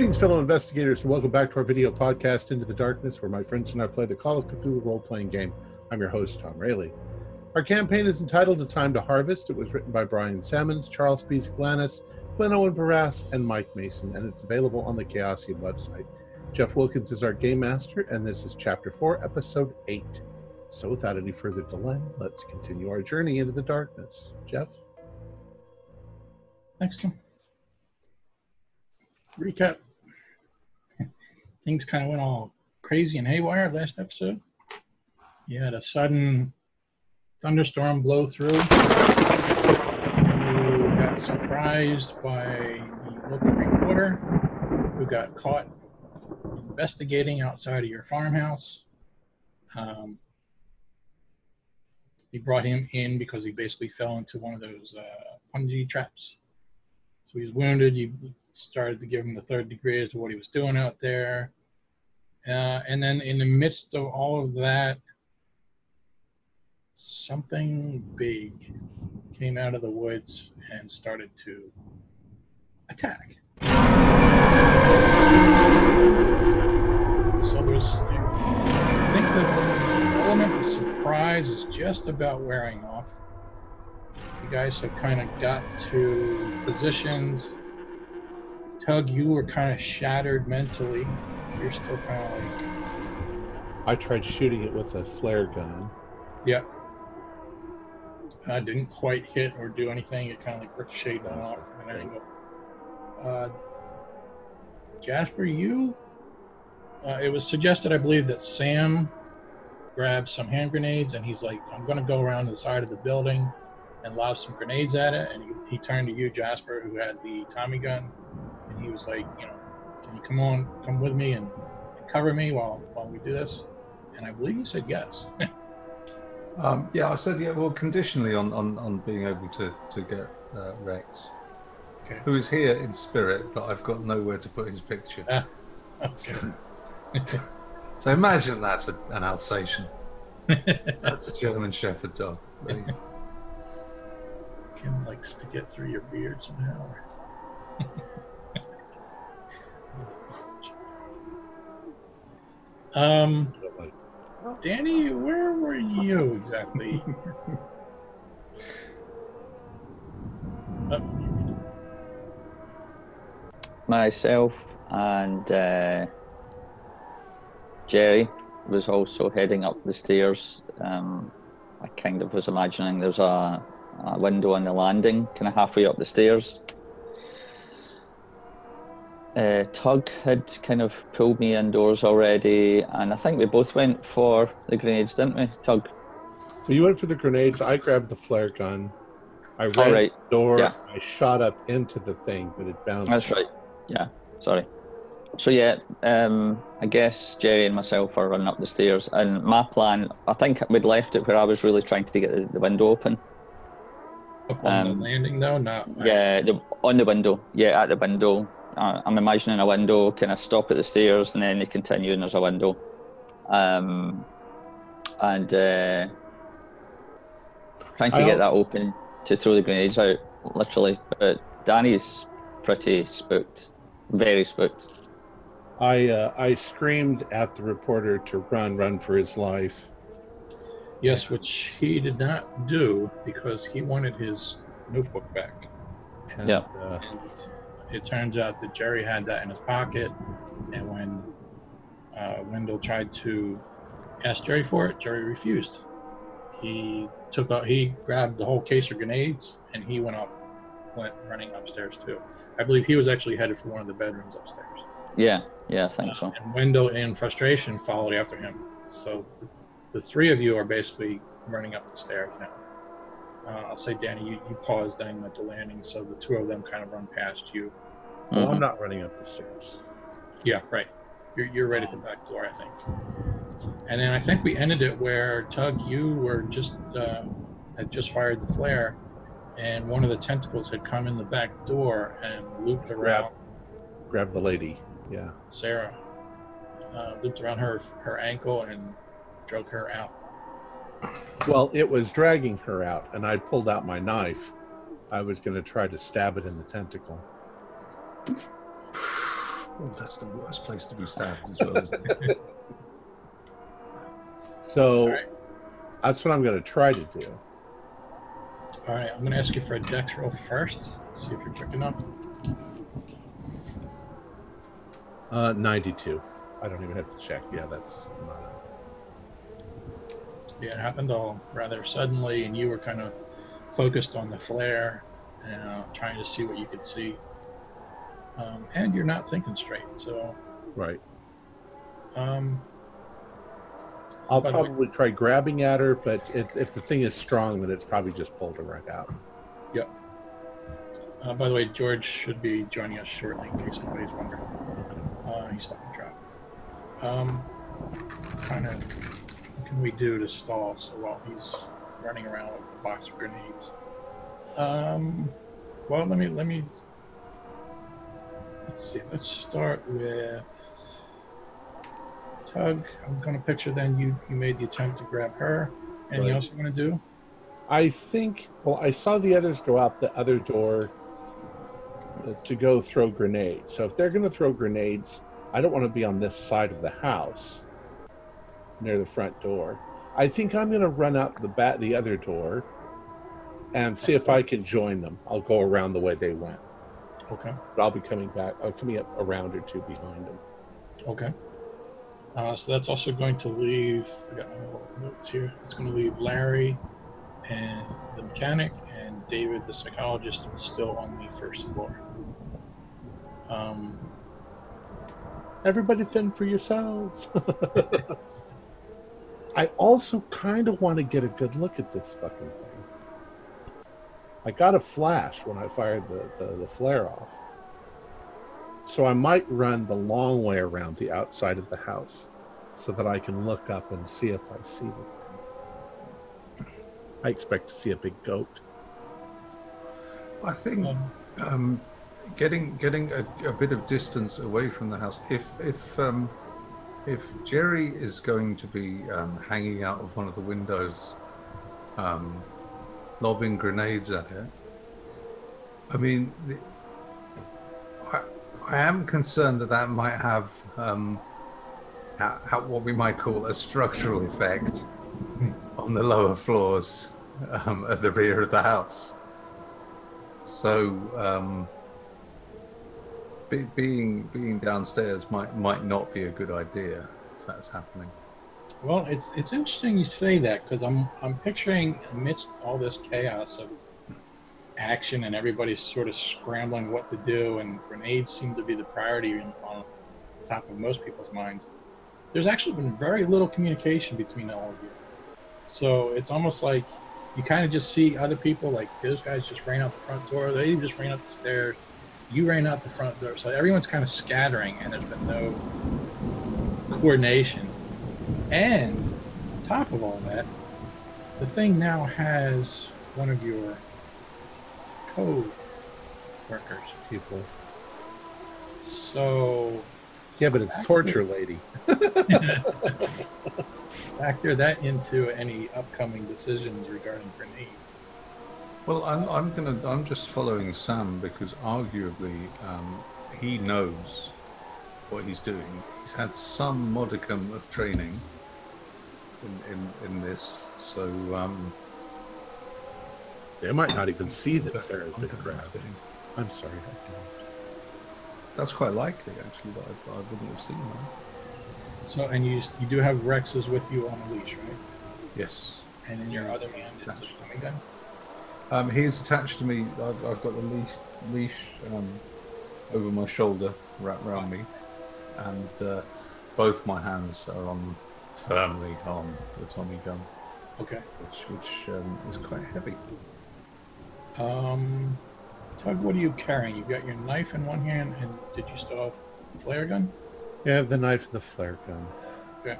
Greetings, fellow investigators, and welcome back to our video podcast, Into the Darkness, where my friends and I play the Call of Cthulhu role playing game. I'm your host, Tom Rayleigh. Our campaign is entitled A Time to Harvest. It was written by Brian Sammons, Charles P. Zaglanis, Glynn Owen Barrass, and Mike Mason, and it's available on the Chaosium website. Jeff Wilkins is our game master, and this is Chapter 4, Episode 8. So, without any further delay, let's continue our journey into the darkness. Jeff? Tom. Recap. Things kind of went all crazy and haywire last episode. You had a sudden thunderstorm blow through. You got surprised by the local reporter who got caught investigating outside of your farmhouse. Um, you brought him in because he basically fell into one of those uh, punji traps. So he was wounded. You started to give him the third degree as to what he was doing out there. Uh, and then in the midst of all of that, something big came out of the woods and started to attack. So there's, I think the element of surprise is just about wearing off. You guys have kind of got to positions. Tug, you were kind of shattered mentally. You're still kind of like, I tried shooting it with a flare gun. yeah. I didn't quite hit or do anything. It kind of like ricocheted That's off an great. angle. Uh, Jasper, you. Uh, it was suggested, I believe, that Sam grabbed some hand grenades and he's like, I'm going to go around to the side of the building and lob some grenades at it. And he, he turned to you, Jasper, who had the Tommy gun. He was like, you know, can you come on, come with me and, cover me while, while we do this? And I believe he said yes. Um, yeah, I said yeah. Well, conditionally on on, on being able to to get uh, Rex, Okay. who is here in spirit, but I've got nowhere to put his picture. Ah, okay. So imagine that's a, an Alsatian. That's a German Shepherd dog. Kim likes to get through your beard somehow. Um, Danny, where were you exactly? Oh, myself and uh, Jerry was also heading up the stairs. Um, I kind of was imagining there's a, a window on the landing, kind of halfway up the stairs. Uh, Tug had kind of pulled me indoors already, and I think we both went for the grenades, didn't we, Tug? Well, you went for the grenades. I grabbed the flare gun. I ran All right, the door. yeah. I shot up into the thing, but it bounced. That's right. Yeah, sorry. So yeah, um, I guess Jerry and myself are running up the stairs, and my plan, I think we'd left it where I was really trying to get the, the window open. up on Um, the landing, though, not Yeah, the, on the window. Yeah, at the window. Uh, I'm imagining a window, kind of stop at the stairs, and then they continue, and there's a window. Um, and uh, trying to I get that open to throw the grenades out, literally. But Danny's pretty spooked, very spooked. I uh, I screamed at the reporter to run, run for his life. Yes, which he did not do because he wanted his notebook back. And, Yeah. Uh, It turns out that Jerry had that in his pocket, and when uh, Wendell tried to ask Jerry for it, Jerry refused. He took out, he grabbed the whole case of grenades, and he went up, went running upstairs too. I believe he was actually headed for one of the bedrooms upstairs. Yeah, yeah, I think so. And Wendell, in frustration, followed after him. So the three of you are basically running up the stairs now. Uh, I'll say, Danny, you, you pause then at the landing, so the two of them kind of run past you. well, I'm not running up the stairs. Yeah, right. You're, you're right at the back door, I think. And then I think we ended it where Tug, you were just uh, had just fired the flare, and one of the tentacles had come in the back door and looped around Grab the lady. Yeah. Sarah, uh, looped around her her ankle and drug her out. Well, it was dragging her out, and I pulled out my knife. I was going to try to stab it in the tentacle. Oh, that's the worst place to be stabbed as well, isn't it? So All right. that's what I'm going to try to do. All right, I'm going to ask you for a dex roll first. See if you're quick enough. Uh, 92. I don't even have to check. Yeah, that's not. Yeah, it happened all rather suddenly, and you were kind of focused on the flare, uh, trying to see what you could see. Um, and you're not thinking straight. So, Right. um, I'll the way- probably try grabbing at her, but if, if the thing is strong, then it's probably just pulled her right out. uh, by the way, George should be joining us shortly, in case anybody's wondering. Uh, he's stopping drop. Um, kind of, can we do to stall so while he's running around with the box of grenades? Um, well, let me let me. Let's see. Let's start with Tug. I'm gonna picture then you you made the attempt to grab her. Anything Right. else you're gonna do? I think, well, I saw the others go out the other door uh, to go throw grenades. So if they're going to throw grenades, I don't want to be on this side of the house near the front door. I think I'm going to run out the bat the other door and see if I can join them. I'll go around the way they went, Okay. but I'll be coming back. I'm coming up a round or two behind them. Okay. Uh, so that's also going to leave. I got my little notes here. It's going to leave Larry and the mechanic and David, the psychologist, still on the first floor. Um, Everybody fend for yourselves. I also kind of want to get a good look at this fucking thing. I got a flash when I fired the, the, the flare off. So I might run the long way around the outside of the house so that I can look up and see if I see them. I expect to see a big goat. I think um, um, getting getting a, a bit of distance away from the house. If if um, if Jerry is going to be um, hanging out of one of the windows, um, lobbing grenades at it, I mean, the, I I am concerned that that might have um, ha- ha- what we might call a structural effect on the lower floors um, at the rear of the house. So um, be, being being downstairs might might not be a good idea if that's happening. well, it's it's interesting you say that because I'm I'm picturing amidst all this chaos of action and everybody's sort of scrambling what to do, and grenades seem to be the priority on top of most people's minds. There's actually been very little communication between all of you. So it's almost like you kind of just see other people, like those guys just ran out the front door, they just ran up the stairs, you ran out the front door. So everyone's kind of scattering, and there's been no coordination. And on top of all that, the thing now has one of your code workers. People. So Yeah, but it's torture, lady. factor that into any upcoming decisions regarding grenades. Well, I'm I'm gonna I'm just following Sam because arguably um, he knows what he's doing. He's had some modicum of training in in, in this, so um, They might not even see that but Sarah's I'm been grabbed. I'm sorry. That's quite likely, actually, that I, I wouldn't have seen that. So, and you you do have Rexes with you on a leash, right? Yes. And then your other man is a Tommy gun. Um, he is attached to me. I've, I've got the leash, leash um, over my shoulder, wrapped around me, and uh, both my hands are on firmly on the Tommy gun, Okay. which which um, is quite heavy. Um, Tug, what are you carrying? You've got your knife in one hand, and did you still have a flare gun? Yeah, I have the knife and the flare gun. Okay.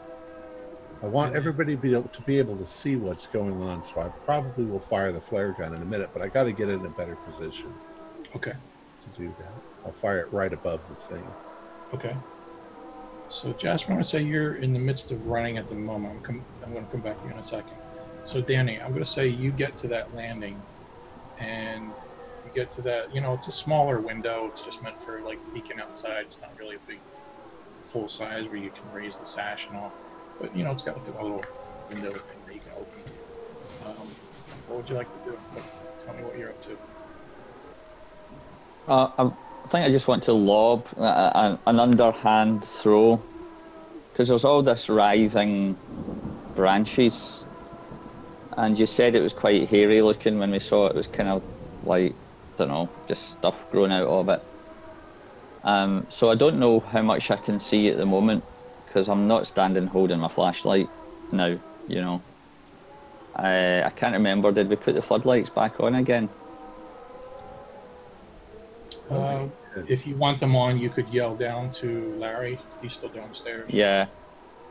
I want everybody to be, able, to be able to see what's going on, so I probably will fire the flare gun in a minute, but I got to get it in a better position Okay. to do that. I'll fire it right above the thing. Okay. So, Jasper, I'm going to say you're in the midst of running at the moment. I'm, com- I'm going to come back to you in a second. So, Danny, I'm going to say you get to that landing, and you get to that, you know, it's a smaller window. It's just meant for like peeking outside. It's not really a big full size where you can raise the sash and all. But you know, it's got like a little window thing that you can open. Um, what would you like to do? Tell me what you're up to. Uh, I think I just want to lob a- a- an underhand throw because there's all this writhing branches, and you said it was quite hairy looking when we saw it. It was kind of like I don't know, just stuff growing out of it. Um, so I don't know how much I can see at the moment because I'm not standing holding my flashlight now. You know, I I can't remember. Did we put the floodlights back on again? Uh, if you want them on, you could yell down to Larry. He's still downstairs. Yeah,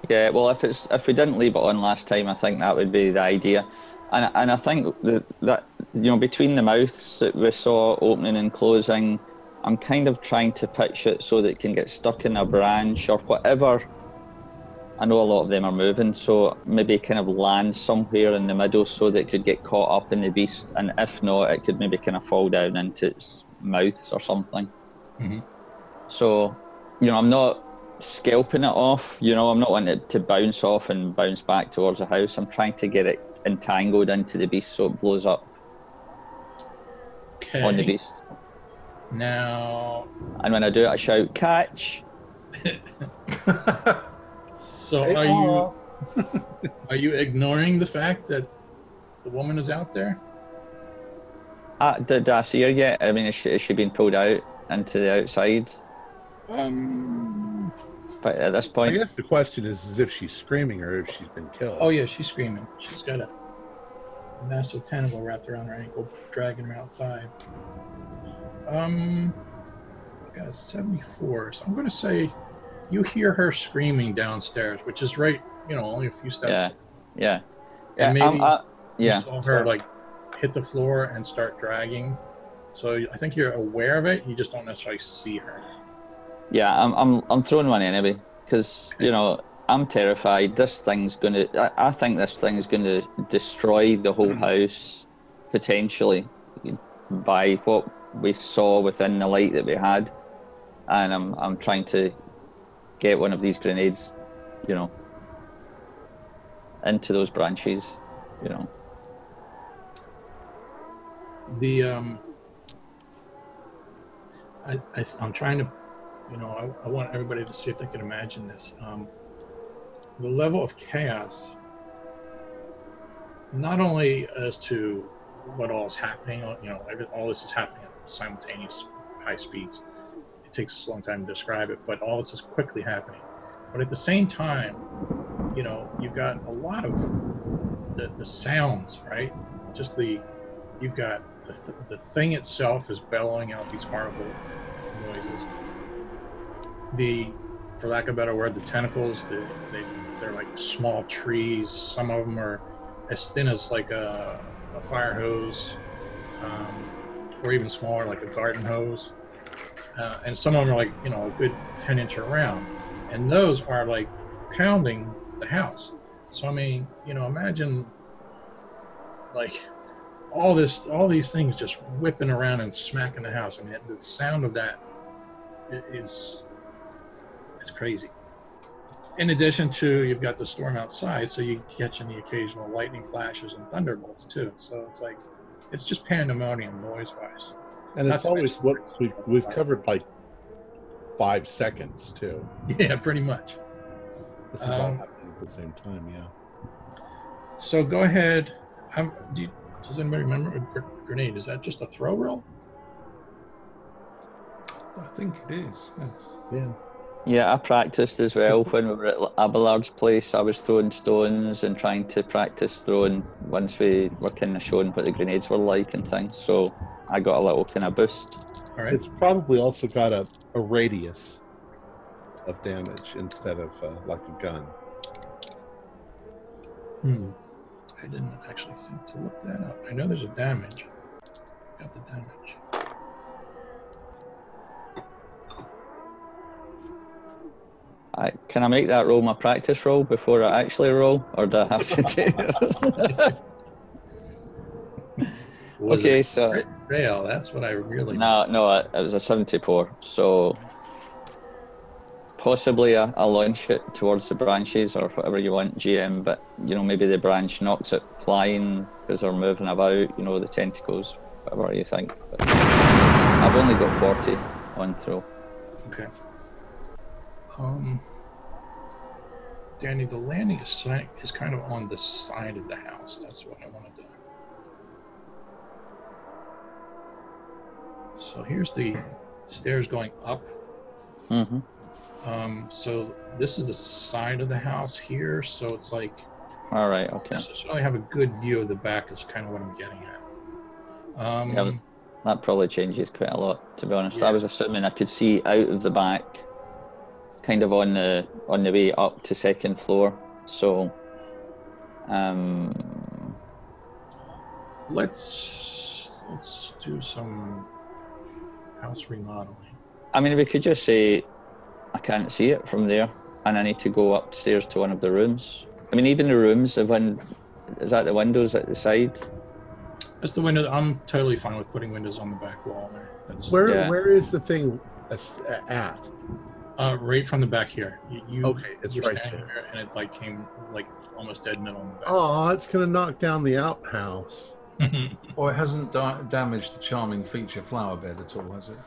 yeah. Well, if it's if we didn't leave it on last time, I think that would be the idea, and and I think that that you know between the mouths that we saw opening and closing, I'm kind of trying to pitch it so that it can get stuck in a branch or whatever. I know a lot of them are moving, so maybe kind of land somewhere in the middle so that it could get caught up in the beast, and if not, it could maybe kind of fall down into its mouths or something. Mhm. So, you know, I'm not scalping it off. You know, I'm not wanting it to bounce off and bounce back towards the house. I'm trying to get it entangled into the beast so it blows up Okay. on the beast. Now, And when I do it, I shout, "Catch!" so Say are you are you ignoring the fact that the woman is out there? Ah, did I see her yet? I mean, is she, is she being pulled out into the outside? Um. But at this point, I guess the question is, is if she's screaming or if she's been killed. Oh yeah, she's screaming. She's got a massive tentacle wrapped around her ankle, dragging her outside. Um, I got a 74. So I'm going to say you hear her screaming downstairs, which is right, you know, only a few steps. yeah, yeah, yeah. And maybe uh, You yeah. saw her like hit the floor and start dragging. So I think you're aware of it. You just don't necessarily see her. Yeah, I'm I'm I'm throwing one anyway because you know I'm terrified. This thing's gonna. I, I think this thing's gonna destroy the whole mm-hmm. house potentially by what we saw within the light that we had, and I'm I'm trying to get one of these grenades, you know, into those branches, you know. the um I, I i'm trying to you know I, I want everybody to see if they can imagine this um the level of chaos not only as to what all is happening you know every, all this is happening at simultaneous high speeds it takes us a long time to describe it but all this is quickly happening but at the same time you know you've got a lot of the, the sounds right just the you've got the, th- the thing itself is bellowing out these horrible noises. The, for lack of a better word, the tentacles, the, they, they're like small trees. Some of them are as thin as like a, a fire hose, um, or even smaller, like a garden hose. Uh, and some of them are like, you know, a good 10 inch around. And those are like pounding the house. So, I mean, you know, imagine like all this all these things just whipping around and smacking the house. I mean, the sound of that is it's crazy. In addition to you've got the storm outside, so you catching the occasional lightning flashes and thunderbolts too. So it's like it's just pandemonium noise wise. And it's Not to always what we've, we've covered like five seconds too. Yeah, pretty much. This is all Um, happening at the same time. Yeah. So go ahead. Um, do you, does anybody remember a gr- grenade? Is that just a throw roll? I think it is. Yes. Yeah. Yeah, I practiced as well when we were at Abelard's place. I was throwing stones and trying to practice throwing once we were kind of showing what the grenades were like and things. So I got a little kind of boost. All right. It's probably also got a, a radius of damage instead of uh, like a gun. Hmm. I didn't actually think to look that up. I know there's a damage. Got the damage. I, can I make that roll my practice roll before I actually roll, or do I have to do? Okay, it so- crit fail? That's what I really. No, no, it it was a 74. So possibly a, a launch it towards the branches or whatever you want, GM. But you know, maybe the branch knocks it flying because they're moving about. You know, the tentacles, whatever you think. But I've only got 40 on throw. Okay. Um, Danny, the landing is is kind of on the side of the house. That's what I wanted to. Do. So here's the stairs going up. Mm-hmm. Um, so this is the side of the house here. So it's like All right. Okay. so so I have a good view of the back. Is kind of what I'm getting at. Um, Yeah, That probably changes quite a lot, to be honest. I was assuming I could see out of the back, kind of on the on the way up to second floor. So, um, let's let's do some house remodeling. I mean, we could just say I can't see it from there, and I need to go upstairs to one of the rooms. I mean, even the rooms, the win- is that the windows at the side? That's the window. I'm totally fine with putting windows on the back wall there. That's Where Yeah. where is the thing at? Uh, right from the back here. You, you Okay, it's you're right there. here, and it like came like almost dead middle in the back. Oh, it's gonna knock down the outhouse. Or it hasn't da- damaged the charming feature flower bed at all, has it?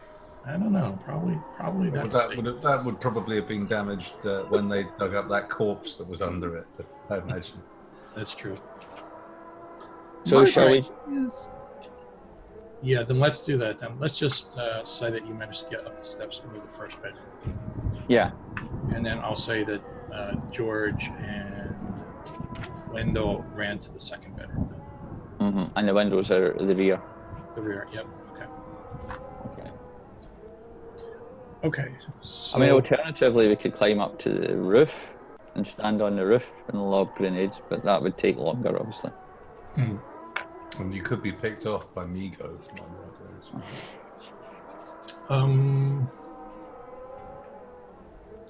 I don't know. Probably, probably Well, that's. that would have, that would probably have been damaged uh, when they dug up that corpse that was under it. I imagine. that's true. So My shall we? question is- Yeah, then let's do that. Then let's just uh, say that you managed to get up the steps into the first bedroom, Yeah. and then I'll say that uh, George and Wendell ran to the second bedroom, Mm-hmm. And the windows are the rear. the rear. Yep. Okay. Okay. Okay. So, I mean, alternatively, we could climb up to the roof and stand on the roof and lob grenades, but that would take longer, obviously. And you could be picked off by Mi-Go. while you're up there as well. um,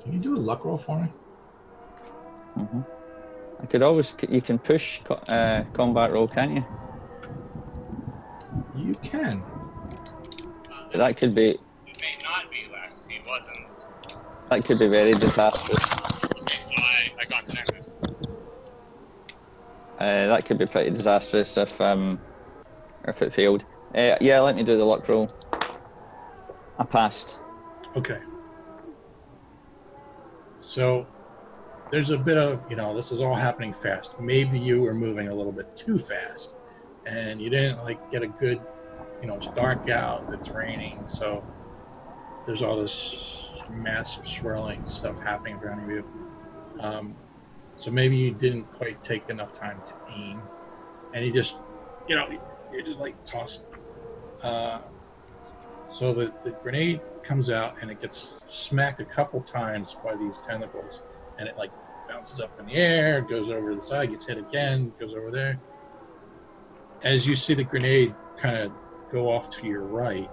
can you do a luck roll for me? hmm I could always, you can push uh, combat roll, can't you? You can. But that could be, It may not be less. He wasn't. that could be very disastrous. Okay, so I, I got connected. Uh, that could be pretty disastrous if um, if it failed. Uh, yeah, let me do the luck roll. I passed. Okay. So there's a bit of, you know, this is all happening fast. Maybe you were moving a little bit too fast and you didn't like get a good, you know, it's dark out, it's raining, so there's all this massive swirling stuff happening around you. Um, so maybe you didn't quite take enough time to aim and you just, you know, you're just like tossing. Uh, so the, the grenade comes out and it gets smacked a couple times by these tentacles, and it like bounces up in the air, goes over the side, gets hit again, goes over there. As you see the grenade kind of go off to your right,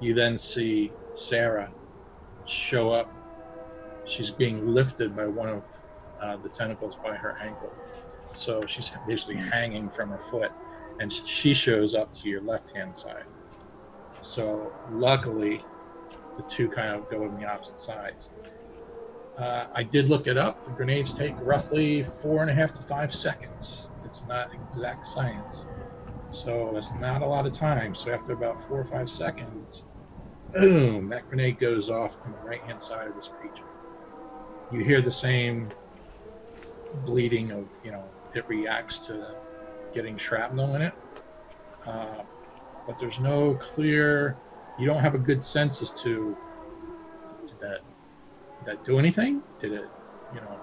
you then see Sarah show up. She's being lifted by one of uh, the tentacles by her ankle, so she's basically hanging from her foot, and she shows up to your left hand side. So luckily, the two kind of go in the opposite sides. Uh, I did look it up. The grenades take roughly four and a half to five seconds. It's not exact science. So that's not a lot of time. So after about four or five seconds, boom, that grenade goes off on the right hand side of this creature. You hear the same bleeding of, you know, it reacts to getting shrapnel in it. Uh, but there's no clear you don't have a good sense as to did that did that do anything did it you know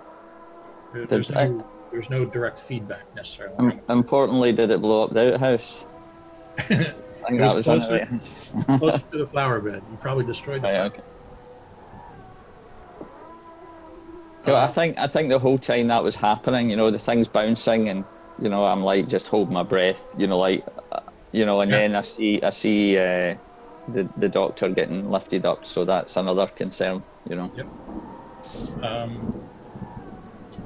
there- there's Did I- no there's no direct feedback necessarily Um, importantly, did it blow up the outhouse? I think that was was closer- closer to the flower bed you probably destroyed the Right, flower. okay. You know, I Uh, think I think the whole time that was happening, you know, the thing's bouncing, and you know, I'm like just holding my breath, you know, like, uh, you know, and Yeah. then I see I see uh, the the doctor getting lifted up, so that's another concern, you know. Yep. um,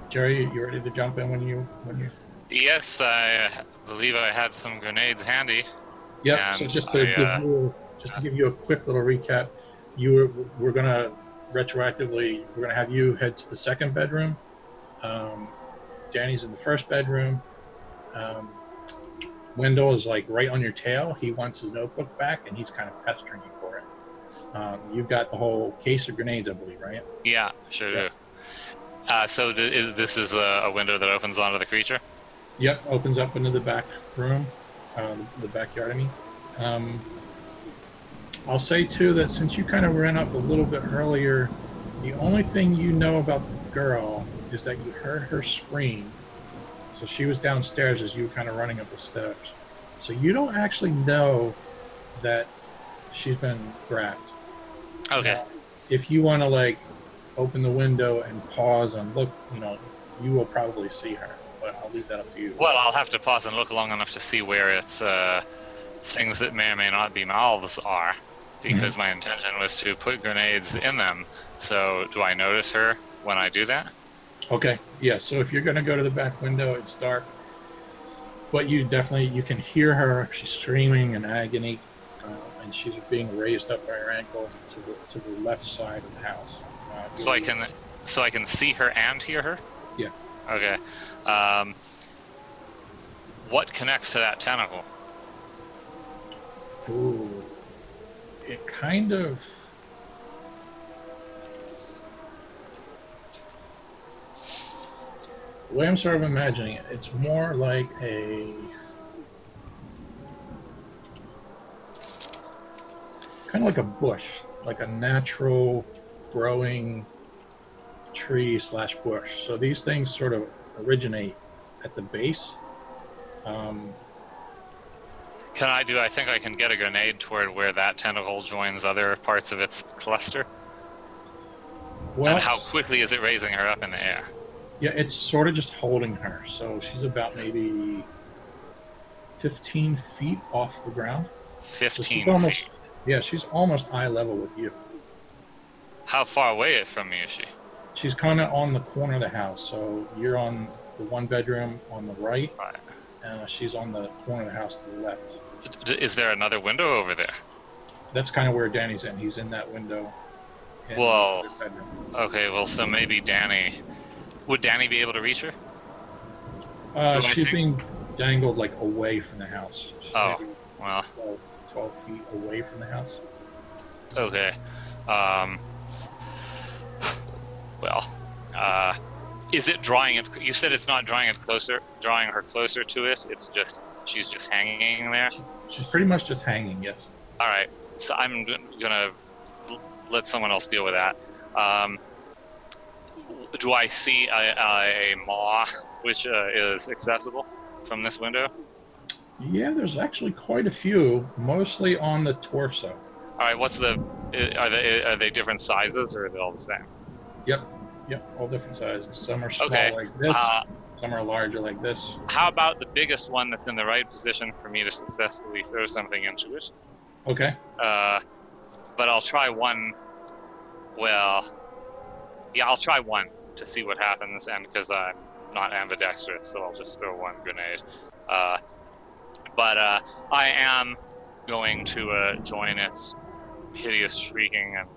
Jerry you ready to jump in when you when you Yes, I believe I had some grenades handy. Yeah. So just to I, give uh, you just to give you a quick little recap, you were we're gonna retroactively we're gonna have you head to the second bedroom. Um, Danny's in the first bedroom. Um, Wendell is like right on your tail. He wants his notebook back, and he's kind of pestering you for it. Um, you've got the whole case of grenades, I believe, right? Yeah, sure Yeah. do. Uh, so th- is, this is a, a window that opens onto the creature. Yep, opens up into the back room, uh, the backyard. I mean, um, I'll say too that since you kind of ran up a little bit earlier, the only thing you know about the girl is that you heard her scream. So she was downstairs as you were kind of running up the steps. So you don't actually know that she's been grabbed. Okay. If you want to like open the window and pause and look, you know, you will probably see her. But I'll leave that up to you. Well, I'll have to pause and look long enough to see where its uh, things that may or may not be mouths are, because my intention was to put grenades in them. So, do I notice her when I do that? Okay. Yeah. So if you're going to go to the back window, it's dark, but you definitely you can hear her. She's screaming in agony, uh, and she's being raised up by her ankle to the to the left side of the house. Uh, So I can, so I can see her and hear her. Yeah. Okay. Um, what connects to that tentacle? Ooh. It kind of. The way I'm sort of imagining it, it's more like a. Kind of like a bush, like a natural growing tree slash bush. So these things sort of originate at the base. Um, Can I do? I think I can get a grenade toward where that tentacle joins other parts of its cluster. well, and how quickly is it raising her up in the air? Yeah, it's sort of just holding her. So she's about maybe 15 feet off the ground. So Fifteen almost, feet. Yeah, she's almost eye level with you. How far away is from me is she? She's kind of on the corner of the house. So you're on the one bedroom on the right, Right. And uh, she's on the corner of the house to the left. Is there another window over there? That's kind of where Danny's in. He's in that window. Well- Okay, well, so maybe Danny. Would Danny be able to reach her? Uh, she's think- being dangled like away from the house. Oh. Well, 12, 12 feet away from the house. okay. Um. Well, uh, is it drawing it? You said it's not drawing it closer, drawing her closer to it. It's just she's just hanging there. She's pretty much just hanging. Yes. All right. So I'm gonna let someone else deal with that. Um, do I see a, a, a maw which uh, is accessible from this window? Yeah, there's actually quite a few, mostly on the torso. All right. What's the? Are they are they different sizes or are they all the same? Yep, yep, all different sizes. Some are small Okay, like this, Uh, some are larger like this. how about the biggest one that's in the right position for me to successfully throw something into it? Okay, Uh, but I'll try one. Well, yeah, I'll try one to see what happens, and because I'm not ambidextrous, so I'll just throw one grenade. Uh, but uh, I am going to uh, join its hideous shrieking and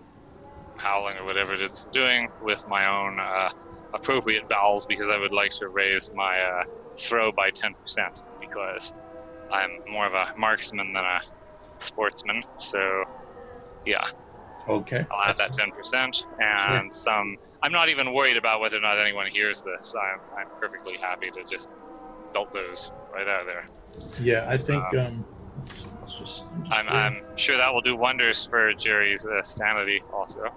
howling or whatever it is doing with my own uh, appropriate vowels because I would like to raise my uh, throw by 10% because I'm more of a marksman than a sportsman. So, yeah, okay. I'll add that 10% and some. I'm not even worried about whether or not anyone hears this. I'm, I'm perfectly happy to just belt those right out of there. Yeah, I think um, let's, let's just. I'm just I'm, I'm sure that will do wonders for Jerry's uh, sanity also.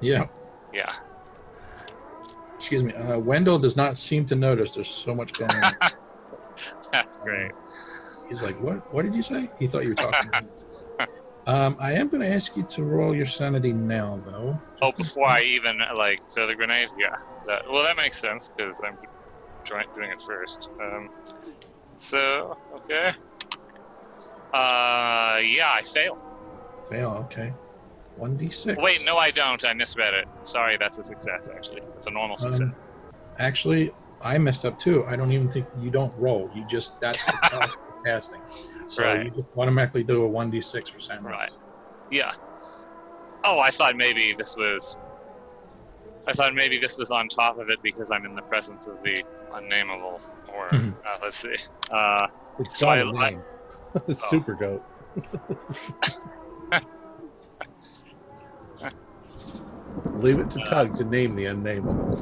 Yeah. yeah, Excuse me. Uh, Wendell does not seem to notice. There's so much going on. that's great. He's like, "What? What did you say?" He thought you were talking. Um, I am going to ask you to roll your sanity now, though. Oh, before I even like throw the grenade, yeah. That, well, that makes sense because I'm trying doing it first. Um, so okay. Uh, yeah, I fail. Fail. Okay. One d six. Wait, no, I don't. I misread it. Sorry, that's a success. Actually, it's a normal success. Um, actually, I messed up too. I don't even think you don't roll. You just that's the cost of casting. So Right. you just automatically do a 1d6 for Sam. Right. Yeah. Oh, I thought maybe this was. I thought maybe this was on top of it because I'm in the presence of the unnameable. Or uh, let's see. Uh, It's So got I- a I- name. Super goat. Leave it to Tug to name the unnameable.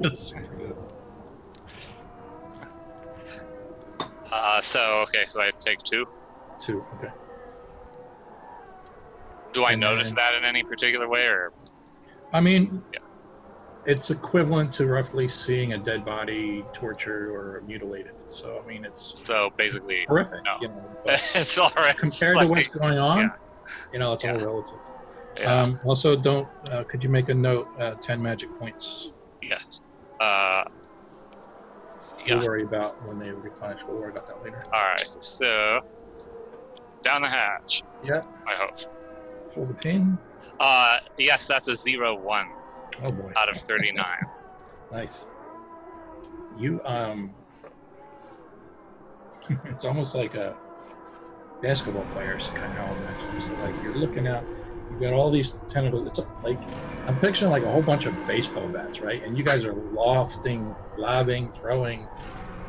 That's good. uh, so okay, so I take two. Two. Okay. Do I And notice then- that in any particular way, or I mean, Yeah. it's equivalent to roughly seeing a dead body tortured or mutilated. So I mean, it's so basically horrific. No. You know, it's all right. compared to what's going on, yeah. you know, it's all Yeah. relative. Yeah. Um, also, don't. Uh, could you make a note? Uh, Ten magic points. yes. Uh, yeah. We'll worry about when they replenish. We'll worry about that later. All right. So down the hatch. Yeah. I hope. Hold the pin. Uh, yes, that's a zero one Oh boy. out of thirty nine. Nice. You um it's almost like a basketball players kind of I like you're looking out, you've got all these tentacles. It's like I'm picturing like a whole bunch of baseball bats, right? And you guys are lofting, lobbing, throwing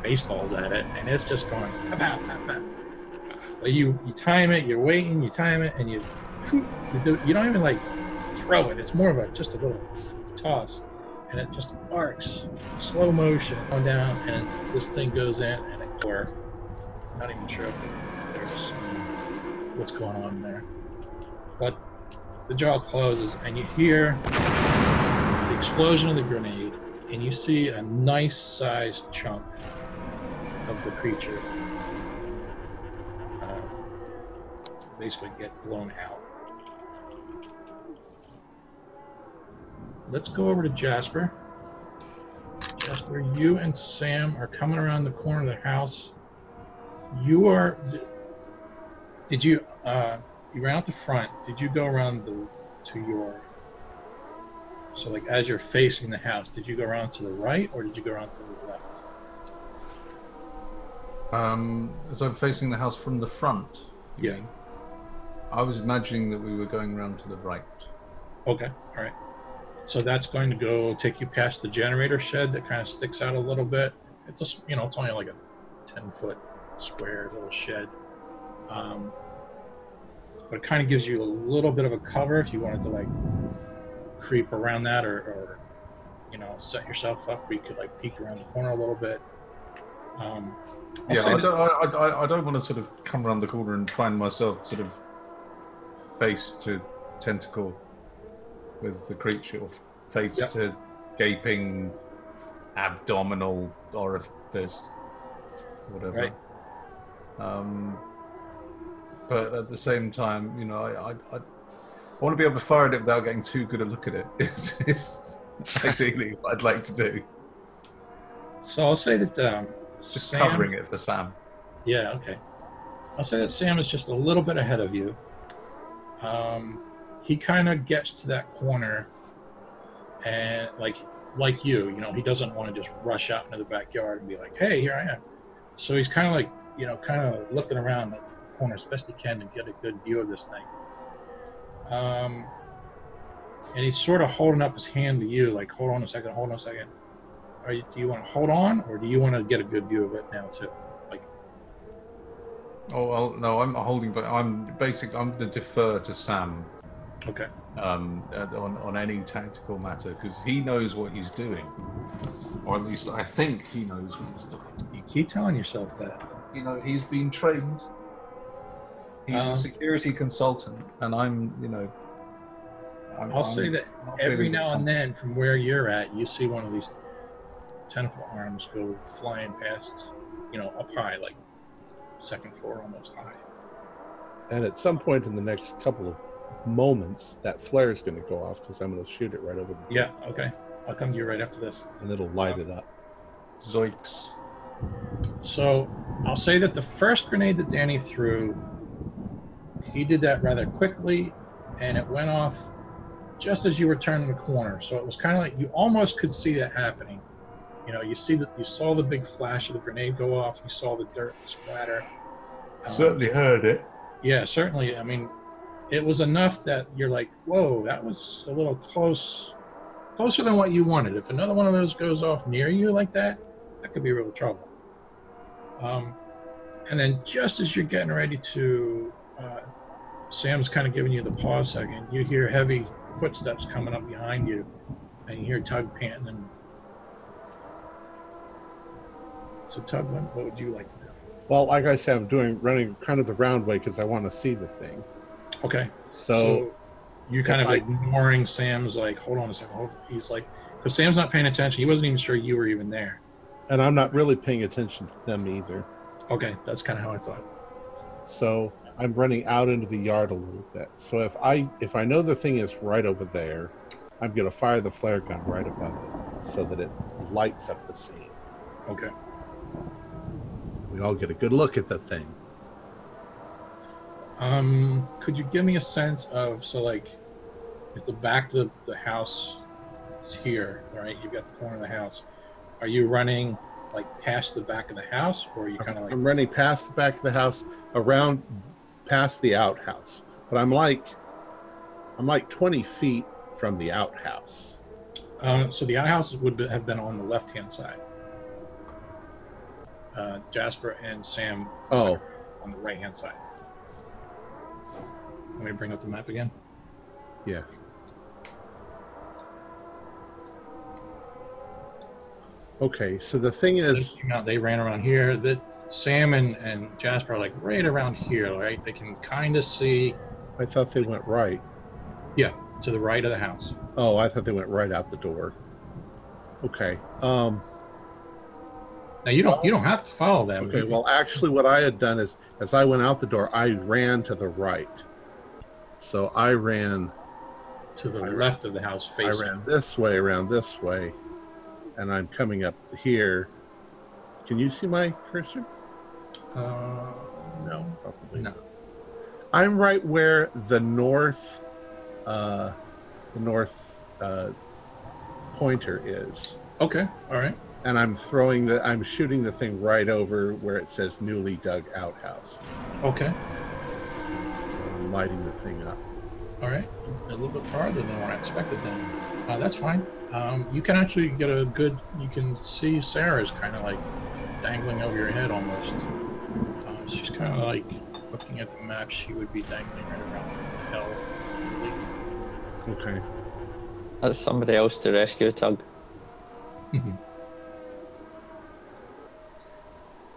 baseballs at it, and it's just going pop. But you you time it, you're waiting, you time it, and you you, do, you don't even like throw it. It's more of a just a little toss, and it just arcs slow motion down, and this thing goes in, and it or not even sure if, if there's um, what's going on there, but the jaw closes, and you hear the explosion of the grenade, and you see a nice sized chunk of the creature uh, basically get blown out. Let's go over to Jasper. Jasper, you and Sam are coming around the corner of the house. You are. Did you? Uh, you ran out the front. Did you go around the to your? So, like, as you're facing the house, did you go around to the right or did you go around to the left? Um, as I'm facing the house from the front, Yeah. mean? I was imagining that we were going around to the right. Okay, all right. So that's going to go take you past the generator shed that kind of sticks out a little bit. It's a you know it's only like a ten foot square little shed, um, but it kind of gives you a little bit of a cover if you wanted to like creep around that or, or you know set yourself up where you could like peek around the corner a little bit. Um, yeah, I don't, I, I, I don't want to sort of come around the corner and find myself sort of face to tentacle with the creature, or face Yep. to gaping abdominal orifice, whatever. Right. Um, but at the same time, you know, I, I, I, want to be able to fire at it without getting too good a look at it. it. Is, is ideally what I'd like to do. so I'll say that um, Just Sam- covering it for Sam. Yeah, okay. I'll say that Sam is just a little bit ahead of you. Um, he kind of gets to that corner, and like like you, you know, he doesn't want to just rush out into the backyard and be like, "Hey, here I am." So he's kind of like, you know, kind of looking around the corner as best he can to get a good view of this thing. Um, and he's sort of holding up his hand to you, like, "Hold on a second, hold on a second. Are you, do you want to hold on, or do you want to get a good view of it now too? Oh well, no, I'm holding, but I'm basically I'm going to defer to Sam Okay. um, on on any tactical matter because he knows what he's doing, or at least I think he knows what he's doing. You keep telling yourself that. You know, he's been trained. He's Um, a security consultant, and I'm, you know, I'm, I'll say I'm that not every feeling now and then, from where you're at, you see one of these tentacle arms go flying past, you know, up high, like second floor, almost high. And at some point in the next couple of moments, that flare is going to go off because I'm going to shoot it right over the Yeah. Okay. I'll come to you right after this. and it'll light it up. Zoiks. So I'll say that the first grenade that Danny threw, he did that rather quickly, and it went off just as you were turning the corner. So it was kind of like you almost could see that happening, You know, you see that you saw the big flash of the grenade go off. You saw the dirt splatter. Um, Certainly heard it. Yeah, certainly. I mean, it was enough that you're like, whoa, that was a little close, closer than what you wanted. If another one of those goes off near you like that, that could be real trouble. Um, and then just as you're getting ready to, uh, Sam's kind of giving you the pause second, you hear heavy footsteps coming up behind you, and you hear Tug panting. And so, Tug, what, what would you like to do? Well, like I said, I'm doing running kind of the round way because I want to see the thing. Okay. So, you're kind of I- ignoring Sam's like, hold on a second. Hold, he's like, because Sam's not paying attention. He wasn't even sure you were even there. and I'm not really paying attention to them either. Okay, that's kind of how I thought. So I'm running out into the yard a little bit. So if I if I know the thing is right over there, I'm gonna fire the flare gun right above it so that it lights up the scene. Okay. We all get a good look at the thing. Um, could you give me a sense of so like, if the back of the, the house is here, right? You've got the corner of the house. Are you running like past the back of the house, or are you kind of like I'm running past the back of the house, around past the outhouse. But I'm like I'm like 20 feet from the outhouse. Uh, so the outhouse would be, have been on the left hand side. Uh, Jasper and Sam Oh, on the right hand side. Let me bring up the map again. yeah. Okay, so the thing is came out, they ran around here. That Sam and, and Jasper are like right around here, right? They can kind of see I thought they went right. Yeah, to the right of the house. Oh, I thought they went right out the door. Okay. Um Now you don't you don't have to follow them. okay, well actually what I had done is as I went out the door, I ran to the right. So I ran to the left of the house I ran this way around this way and I'm coming up here. Can you see my cursor? Uh, No, probably No. not. I'm right where the north uh the north uh pointer is. Okay. All right. and I'm throwing the I'm shooting the thing right over where it says newly dug outhouse. Okay. So I'm lighting the thing up. All right. A little bit farther than what I expected. Then uh, that's fine. Um, you can actually get a good. You can see Sarah's kind of like dangling over your head almost. Uh, she's kind of like looking at the map. She would be dangling right around hell. Okay. That's somebody else to rescue, Tug.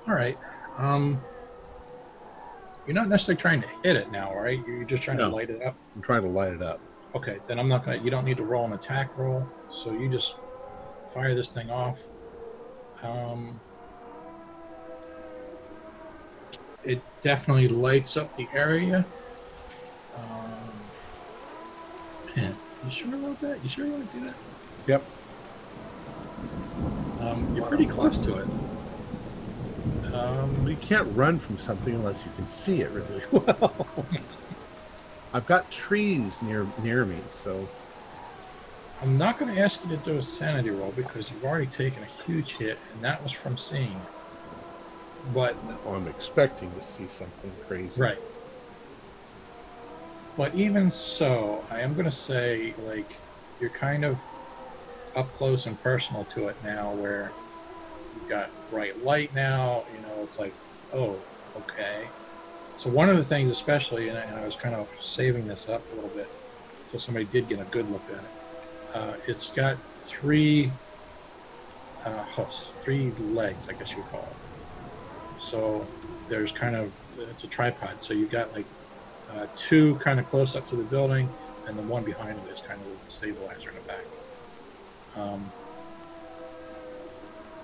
All right. Um, you're not necessarily trying to hit it now, right? You're just trying No. to light it up. I'm trying to light it up. Okay, then I'm not gonna. You don't need to roll an attack roll, so you just fire this thing off. Um, it definitely lights up the area. Um, man, you sure about that? You sure you want to do that? Yep. Um, you're pretty close to it. Um, You can't run from something unless you can see it really well. I've got trees near near me, so I'm not going to ask you to do a sanity roll because you've already taken a huge hit, and that was from seeing. But well, I'm expecting to see something crazy. Right. But even so, I am going to say, like, you're kind of up close and personal to it now, where you've got bright light now. You know, it's like, oh, okay. So, one of the things, especially, and I, and I was kind of saving this up a little bit so somebody did get a good look at it, uh, it's got three uh, hoofs, three legs, I guess you would call it. So, there's kind of it's a tripod. So you've got like uh, two kind of close up to the building and the one behind it is kind of the stabilizer in the back. Um,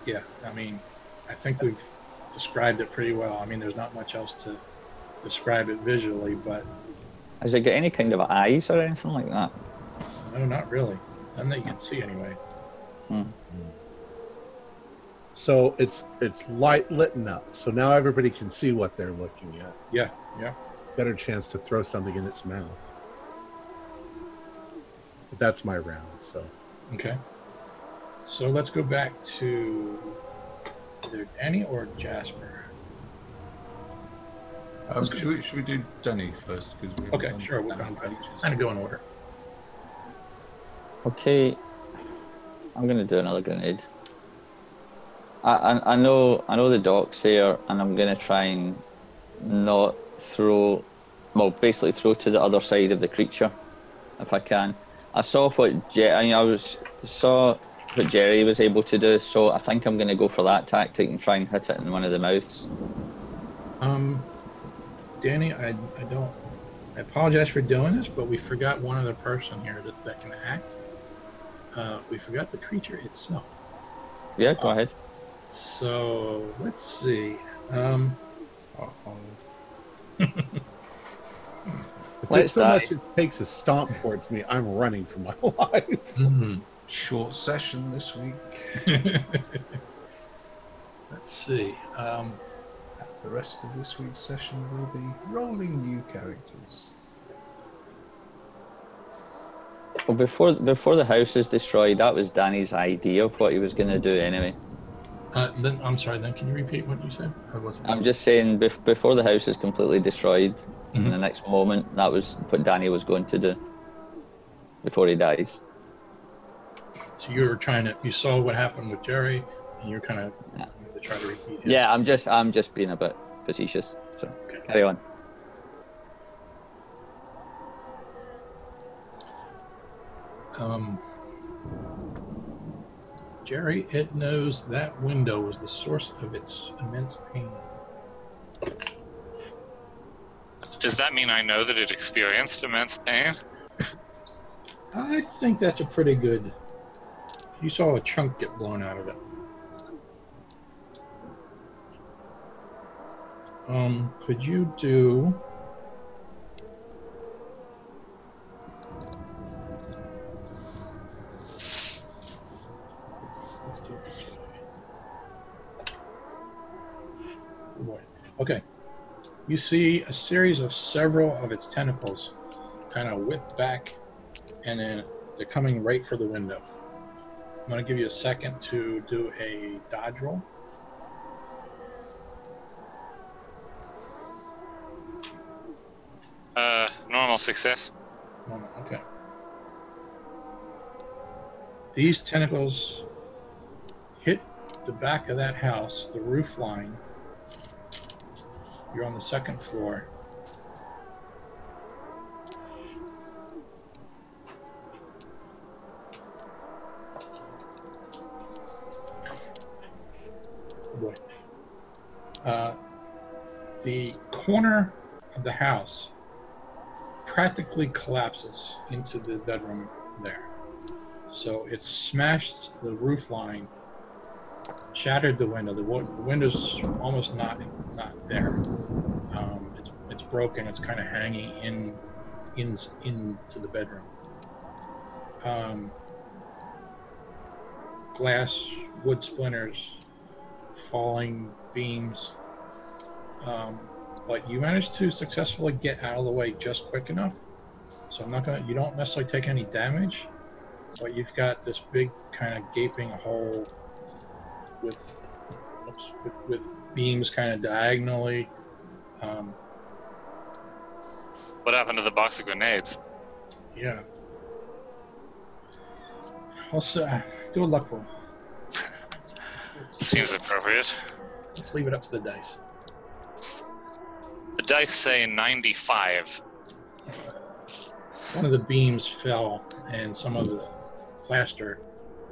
yeah i mean i think we've described it pretty well. I mean there's not much else to describe it visually but Has it got any kind of eyes or anything like that? no not really. None that you can see anyway So it's it's light litten up. So now everybody can see what they're looking at. yeah yeah Better chance to throw something in its mouth. But that's my round. So okay So let's go back to either Danny or Jasper. Um, Let's should, we, should we do Danny first? 'Cause we've Okay, sure. We'll Danny kind of go in order. Okay, I'm gonna do another grenade. I, I know I know the doc's there, and I'm gonna try and not throw, well, basically throw to the other side of the creature, if I can. I saw what Je- I, mean, I was saw what Jerry was able to do, so I think I'm gonna go for that tactic and try and hit it in one of the mouths. Um, Danny, I, I don't. I apologize for doing this, but we forgot one other person here that, that can act. Uh, we forgot the creature itself. Yeah, go ahead. So let's see. Um, If Let's it so die. much as takes a stomp towards me, I'm running for my life. hmm. Short session this week. let's see. Um, The rest of this week's session will be rolling new characters. Well, before before the house is destroyed, that was Danny's idea of what he was gonna do anyway. Uh, then I'm sorry. Then can you repeat what you said? I'm just saying, bef- before the house is completely destroyed, in Mhm. the next moment, that was what Danny was going to do. Before he dies. So you were trying to. You saw what happened with Jerry, and you're kind of Yeah. to try to repeat. his. Yeah, I'm just, I'm just being a bit facetious. So Okay. carry on. Um, Jerry, it knows that window was the source of its immense pain. Does that mean I know that it experienced immense pain? I think that's a pretty good. You saw a chunk get blown out of it. Um, could you do? Let's, let's do it this way. Oh boy. Okay. You see a series of several of its tentacles kind of whip back and then they're coming right for the window. I'm going to give you a second to do a dodge roll. Uh, normal success. Moment, okay. These tentacles hit the back of that house, the roof line. You're on the second floor. Oh. Uh, the corner of the house practically collapses into the bedroom there. So it smashed the roof line, shattered the window. The, the window's almost not not there. Um, it's it's broken. It's kind of hanging in in into the bedroom. Um, glass, wood splinters, falling beams. Um, but you managed to successfully get out of the way just quick enough. So I'm not gonna. You don't necessarily take any damage, but you've got this big kind of gaping hole with with, with beams kind of diagonally. Um, What happened to the box of grenades? yeah. Let's uh, do a luck roll. Let's, Seems appropriate. let's leave it up to the dice. The dice say 95. One of the beams fell, and some of the plaster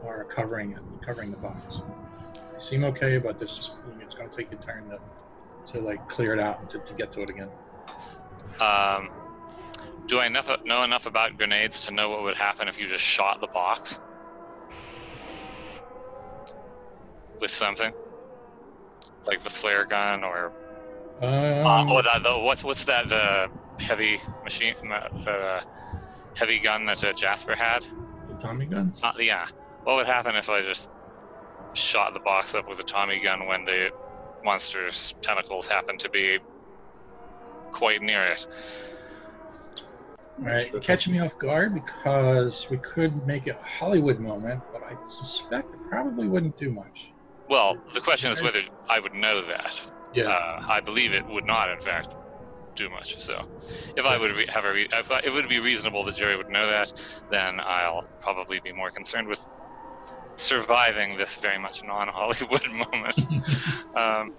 are covering it, covering the box. Seem okay, but this just it's going to take you time to, to like clear it out and to, to get to it again. Um, do I enough, know enough about grenades to know what would happen if you just shot the box with something like the flare gun or uh, Um, oh, that, the, what's what's that uh, heavy machine, uh, uh, heavy gun that uh, Jasper had? the Tommy gun. It's not yeah. What would happen if I just shot the box up with a Tommy gun when the monster's tentacles happened to be quite near it? All right, you're catching me off guard because we could make it a Hollywood moment, but but I suspect it probably wouldn't do much. Well, the question is whether I would know that. Yeah. Uh, I believe it would not, in fact, do much. So, if I would re- have a, re- if I, it would be reasonable that Jerry would know that, then I'll probably be more concerned with surviving this very much non-Hollywood moment. um,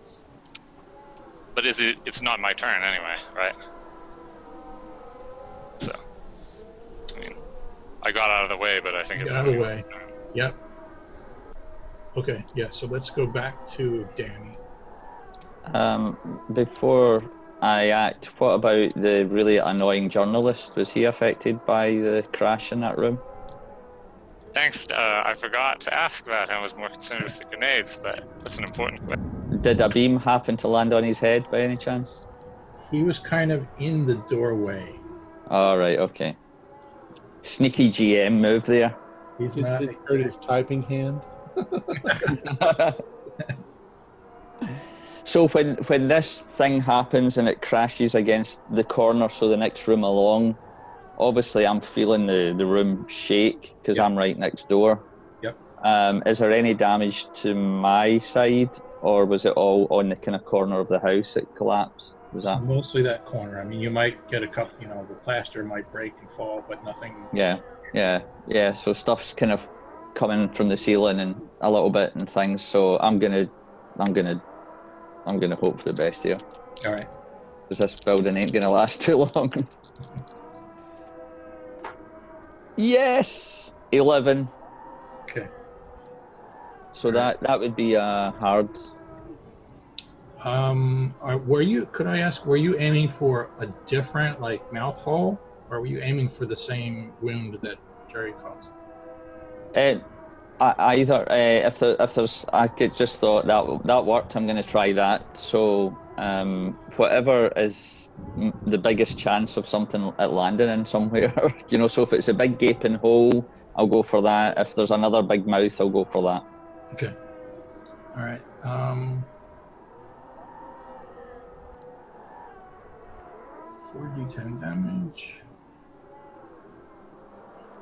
but is it? It's not my turn anyway, right? So, I mean, I got out of the way, but I think it's out of the way. turn. Yep. Okay, yeah, so let's go back to Danny. Um, before I act, what about the really annoying journalist? Was he affected by the crash in that room? Thanks. Uh, I forgot to ask that. I was more concerned with the grenades, but that's an important question. Did a beam happen to land on his head by any chance? He was kind of in the doorway. All right, okay. Sneaky GM move there. He's not. did hurt his typing hand? so when when this thing happens and it crashes against the corner, so the next room along, obviously I'm feeling the the room shake because Yep. I'm right next door. Yep. Um, is there any damage to my side, or was it all on the kind of corner of the house that collapsed? Was that? Mostly that corner. I mean, you might get a couple, you know, the plaster might break and fall, but nothing. Yeah, yeah, yeah. So stuff's kind of coming from the ceiling and a little bit and things. So I'm gonna, I'm gonna, I'm gonna hope for the best here All right. because this building ain't gonna last too long. yes, eleven. Okay. So Right. that that would be uh, hard. Um, are, were you? Could I ask? Were you aiming for a different like mouth hole, or were you aiming for the same wound that Jerry caused? Uh, I- either uh, if there, if there's, I could just thought that that worked. I'm going to try that. So um, whatever is the biggest chance of something at landing in somewhere, you know. So if it's a big gaping hole, I'll go for that. If there's another big mouth, I'll go for that. Okay. All right. Um. 4d10 damage.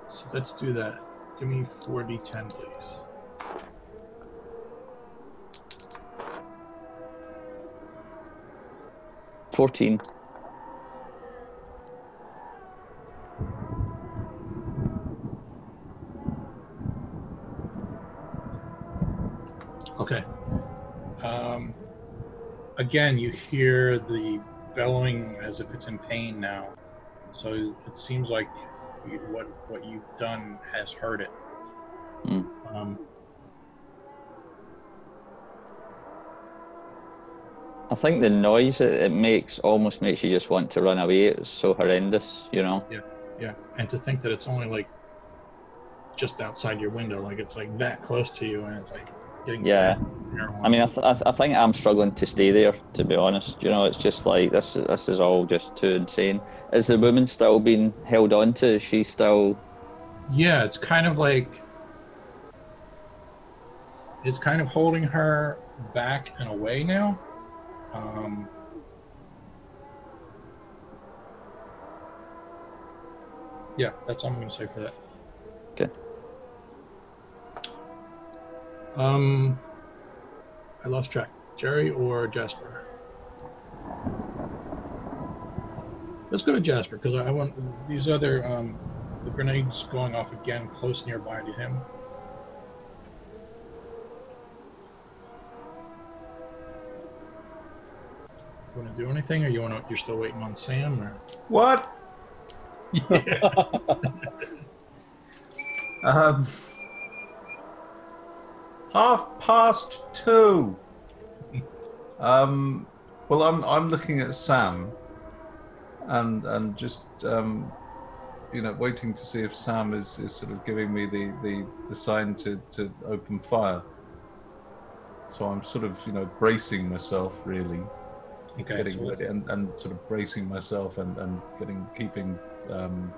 So let's do that. Give me 4d10, please. Fourteen. Okay. Um, again, you hear the bellowing as if it's in pain now. So it seems like you, what what you've done has hurt it. Hmm. Um, I think the noise it, it makes almost makes you just want to run away. It's so horrendous, you know. yeah, yeah. and to think that it's only like just outside your window, like it's like that close to you, and it's like getting Yeah. I mean, I, th- I, th- I think I'm struggling to stay there. To be honest, you know, it's just like this. This is all just too insane. Is the woman still being held on to? Is she still? Yeah, it's kind of like it's kind of holding her back and away now. Um, yeah, that's all I'm going to say for that. Okay. Um, I lost track. Jerry or Jasper? Let's go to Jasper because I want these other um, the grenades going off again close nearby to him. You want to do anything, or you want to? You're still waiting on Sam, or? What? Um, half past two. Um, well, I'm I'm looking at Sam, and and just um, you know waiting to see if Sam is, is sort of giving me the, the, the sign to, to open fire. So I'm sort of you know bracing myself really, Okay, getting so ready and, and sort of bracing myself and, and getting keeping um,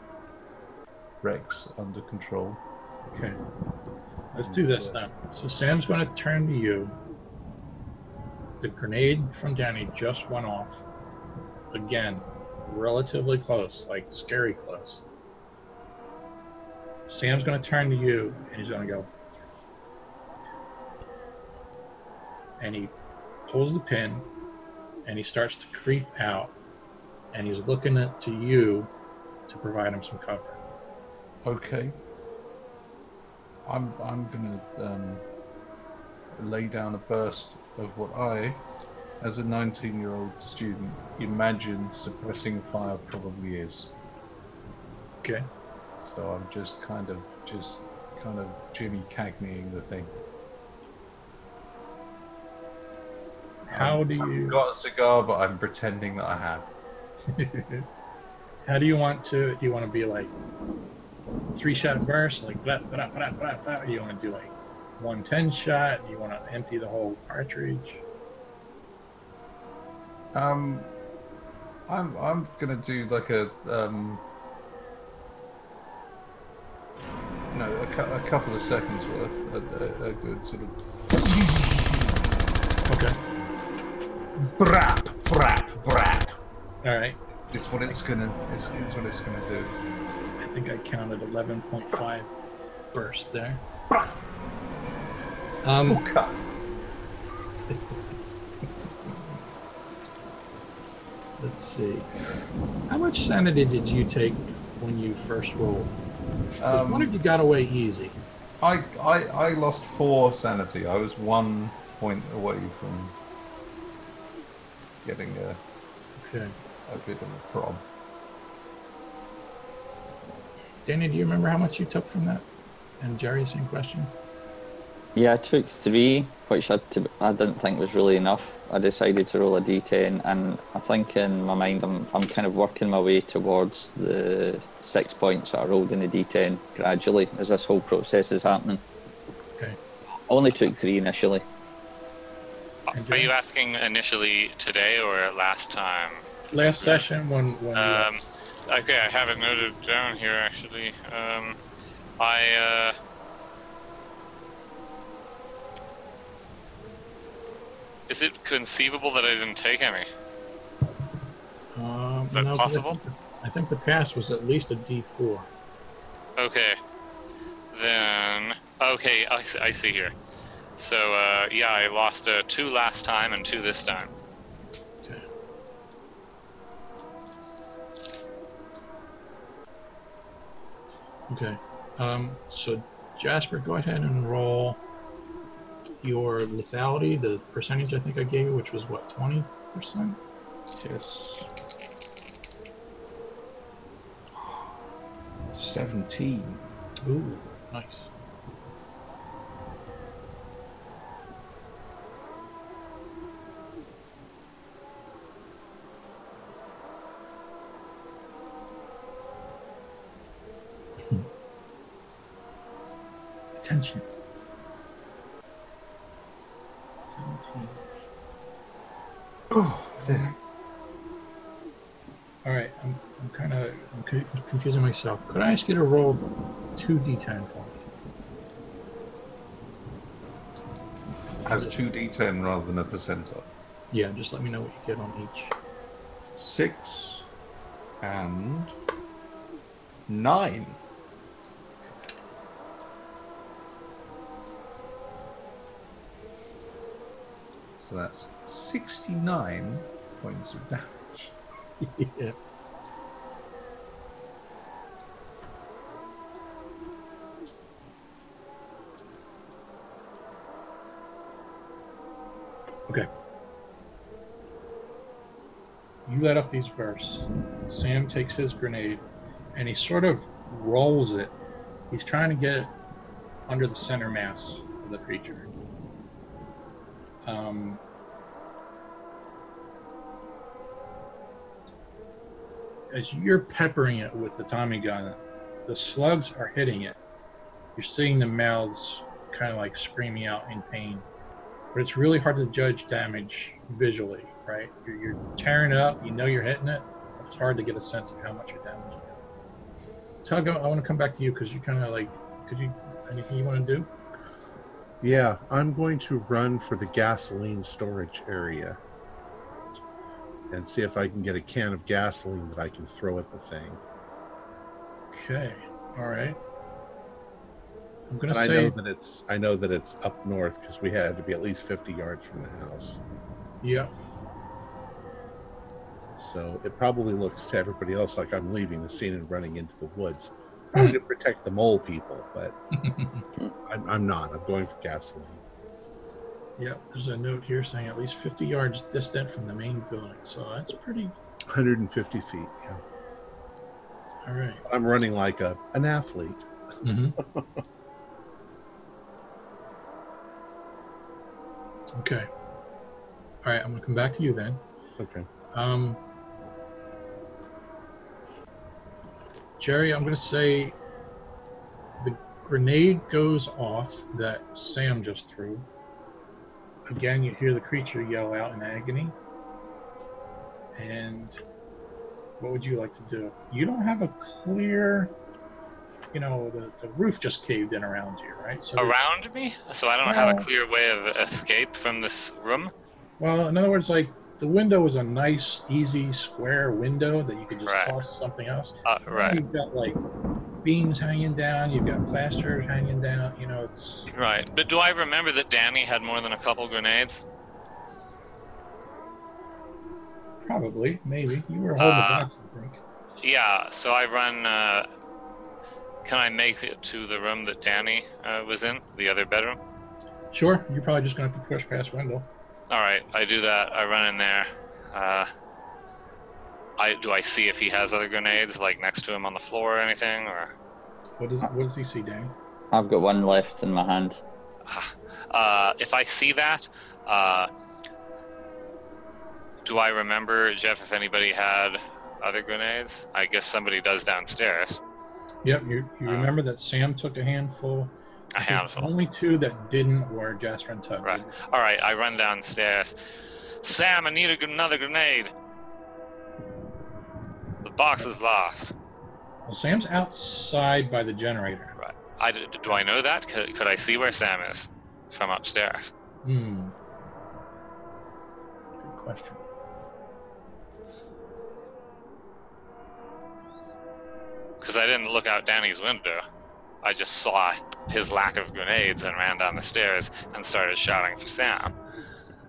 Rex under control. Okay, let's do this then. So Sam's going to turn to you. The grenade from Danny just went off. Again, relatively close, like scary close. Sam's going to turn to you and he's going to go. And he pulls the pin and he starts to creep out and he's looking at to you to provide him some cover. Okay. I'm I'm gonna um, lay down a burst of what I, as a 19-year-old student, imagine suppressing fire probably is. Okay. So I'm just kind of just kind of Jimmy Cagneying the thing. How Um, do I haven't you got a cigar, but I'm pretending that I have. How do you want to? Do you want to be like three shot burst, like blah, blah, blah, blah, blah, or you want to do like one ten shot? You want to empty the whole cartridge? Um, I'm I'm gonna do like a um, no, a, cou- a couple of seconds worth, a, a, a good sort of Okay. Brap, brap, brap. All right. It's, it's what it's gonna, it's, it's what it's gonna do. I think I counted eleven point five bursts there. Um, Okay. let's see. How much sanity did you take when you first rolled? what if Um, you got away easy? I, I I lost four sanity. I was one point away from getting a, Okay. a bit of a problem. Danny, do you remember how much you took from that? And Jerry, same question. Yeah, I took three, which I, to, I didn't think was really enough. I decided to roll a d10, and I think in my mind I'm, I'm kind of working my way towards the six points that I rolled in the d10 gradually as this whole process is happening. Okay. I only took three initially. Are you asking initially today or last time? Last session when when Um, okay, I have it noted down here actually. Um, I uh, is it conceivable that I didn't take any? um, is that no, possible? think the- I think the pass was at least a D four. Okay, then okay, I I see here. So uh, yeah, I lost uh, two last time and two this time. Okay. Okay. Um, so Jasper, go ahead and roll your lethality, the percentage I think I gave you, which was what, twenty percent? Yes. Seventeen. Ooh, nice. Attention. 17. Oh, there. All right, I'm, I'm kind of I'm confusing myself. Could I ask you to roll two d10 for me? As two d10 rather than a percentile. Yeah, just let me know what you get on each. Six and nine. So that's 69 points of damage. yeah. Okay. You let off these bursts. Sam takes his grenade and he sort of rolls it. He's trying to get it under the center mass of the creature. Um, as you're peppering it with the Tommy gun, the slugs are hitting it. You're seeing the mouths kind of like screaming out in pain. But it's really hard to judge damage visually, right? You're, you're tearing it up, you know you're hitting it, it's hard to get a sense of how much you're damaging it. Tug, I want to come back to you because you kind of like, could you, anything you want to do? Yeah, I'm going to run for the gasoline storage area and see if I can get a can of gasoline that I can throw at the thing. Okay, all right. I'm gonna And I say know that it's I know that it's up north because we had to be at least 50 yards from the house. yeah. So it probably looks to everybody else like I'm leaving the scene and running into the woods. Trying to protect the mole people, but I'm, I'm not. I'm going for gasoline. Yep, there's a note here saying at least 50 yards distant from the main building. So that's pretty. 150 feet. Yeah. All right. I'm running like a an athlete. Mm-hmm. okay. All right, I'm gonna come back to you then. Okay. Um, Jerry, I'm gonna say the grenade goes off that Sam just threw. Again, you hear the creature yell out in agony. And what would you like to do? You don't have a clear, you know, the, the roof just caved in around you, right? So Around me, so I don't have a clear way of escape from this room. Well, in other words, like the window is a nice, easy, square window that you could just Right. toss something else. Uh, right, You've got like beams hanging down. You've got plaster hanging down. You know, it's right. But do I remember that Danny had more than a couple grenades? probably, maybe you were holding Uh, the box. I think. Yeah. So I run. Uh, can I make it to the room that Danny uh, was in, the other bedroom? Sure, you're probably just going to have to push past window. All right, I do that. I run in there. Uh, I do I see if he has other grenades like next to him on the floor or anything, or What does what does he see, Danny? I've got one left in my hand. uh, if I see that, uh, do I remember Jeff if anybody had other grenades? I guess somebody does downstairs. Yep, you you Uh, remember that Sam took a handful. A I think handful. Only two that didn't were Jasper and Tug. Right. All right, I run downstairs. Sam, I need a, another grenade. The box is lost. Well, Sam's outside by the generator. Right. I d- do I know that? Could, could I see where Sam is from upstairs? Hmm. Good question. Because I didn't look out Danny's window. I just saw his lack of grenades and ran down the stairs and started shouting for Sam.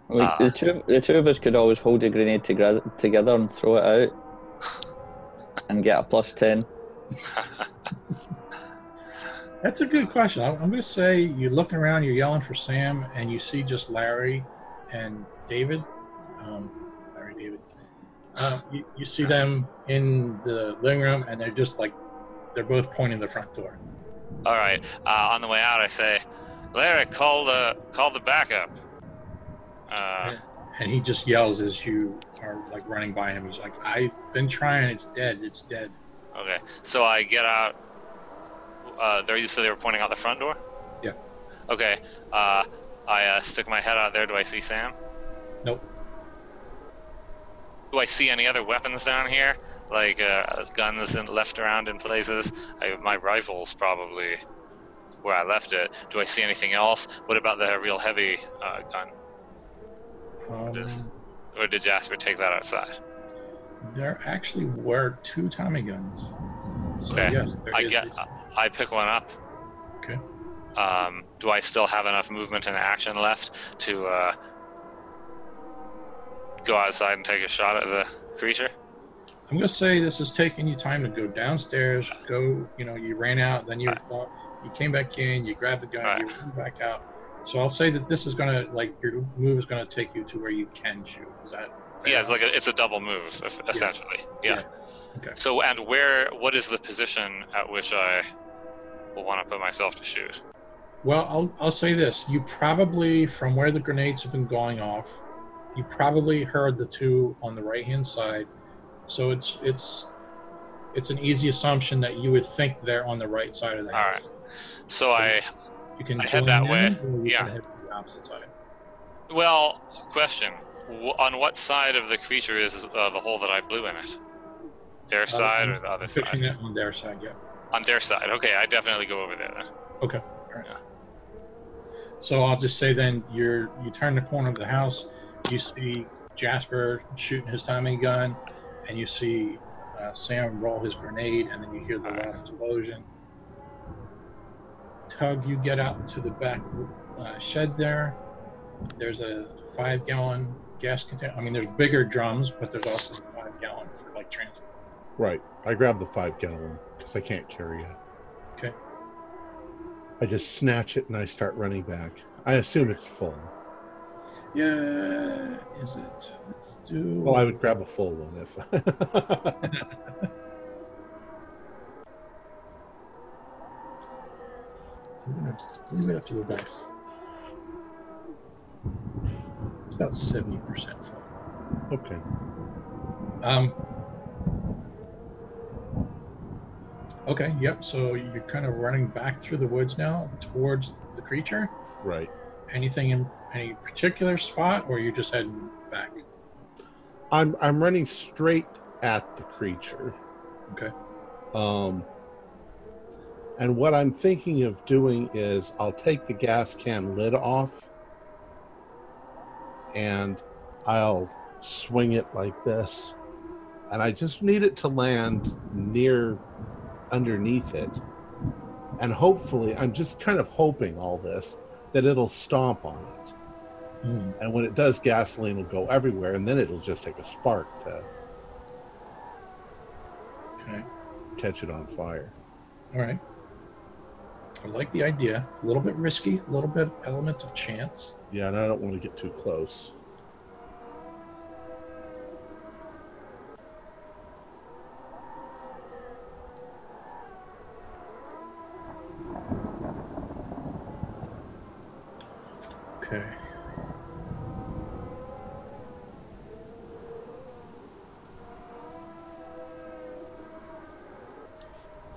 We, Ah. the two the two of us could always hold a grenade together together and throw it out, and get a plus ten. That's a good question. I'm, I'm going to say you're looking around, you're yelling for Sam, and you see just Larry and David. Um, Larry, David. Uh, you, you see them in the living room, and they're just like, they're both pointing the front door. All right. Uh, on the way out, I say, Larry, call the call the backup. Uh, And he just yells as you are like running by him. He's like, I've been trying. It's dead. It's dead. okay. So I get out. Uh, there, you said they were pointing out the front door. Yeah. Okay. Uh, I uh, stick my head out there. Do I see Sam? Nope. Do I see any other weapons down here? Like uh, guns and left around in places? I, my rifle's probably where I left it. Do I see anything else? What about the real heavy uh, gun? Um, Or did Jasper take that outside? there actually were two Tommy guns. So, Okay. yes, I get. I pick one up. Okay. Um, do I still have enough movement and action left to uh, go outside and take a shot at the creature? I'm gonna say this is taking you time to go downstairs. Go, you know, you ran out, then you Right. thought you came back in, you grabbed the gun, Right. you ran back out. So I'll say that this is gonna like your move is gonna take you to where you can shoot. Is that? Yeah, it's like a, it's a double move essentially. Yeah. Yeah. Okay. So, and where? What is the position at which I will want to put myself to shoot? Well, I'll I'll say this: you probably, from where the grenades have been going off, you probably heard the two on the right hand side. So it's it's it's an easy assumption that you would think they're on the right side of the All house. So I You can I head that way. Yeah. head to the opposite side. well, question: Wh- On what side of the creature is uh, the hole that I blew in it? Their side or the other Fixing side? it on their side, yeah. On their side. Okay, I definitely go over there then. Okay. All right. Yeah. So I'll just say then you're you turn the corner of the house, you see Jasper shooting his Tommy gun, and you see uh, Sam roll his grenade, and then you hear the right. loud explosion. Tug, you get out to the back uh, shed there. There's a five gallon gas container. I mean, there's bigger drums, but there's also a five gallon for like transport. Right. I grab the five gallon because I can't carry it. Okay. I just snatch it and I start running back. I assume it's full. Yeah, is it? Let's do. Well, I would grab a full one if. I'm gonna leave it up to the dice. It's about seventy percent full. okay. Um. Okay. Yep. So you're kind of running back through the woods now towards the creature. Right. Anything in any particular spot, or you're just heading back? I'm I'm running straight at the creature. Okay. Um, and what I'm thinking of doing is I'll take the gas can lid off and I'll swing it like this. And I just need it to land near underneath it. And hopefully, I'm just kind of hoping all this that it'll stomp on it. Hmm. And when it does, gasoline will go everywhere, and then it'll just take a spark to Okay. catch it on fire. All right. I like the idea. A little bit risky, a little bit element of chance. Yeah, and I don't want to get too close. Okay.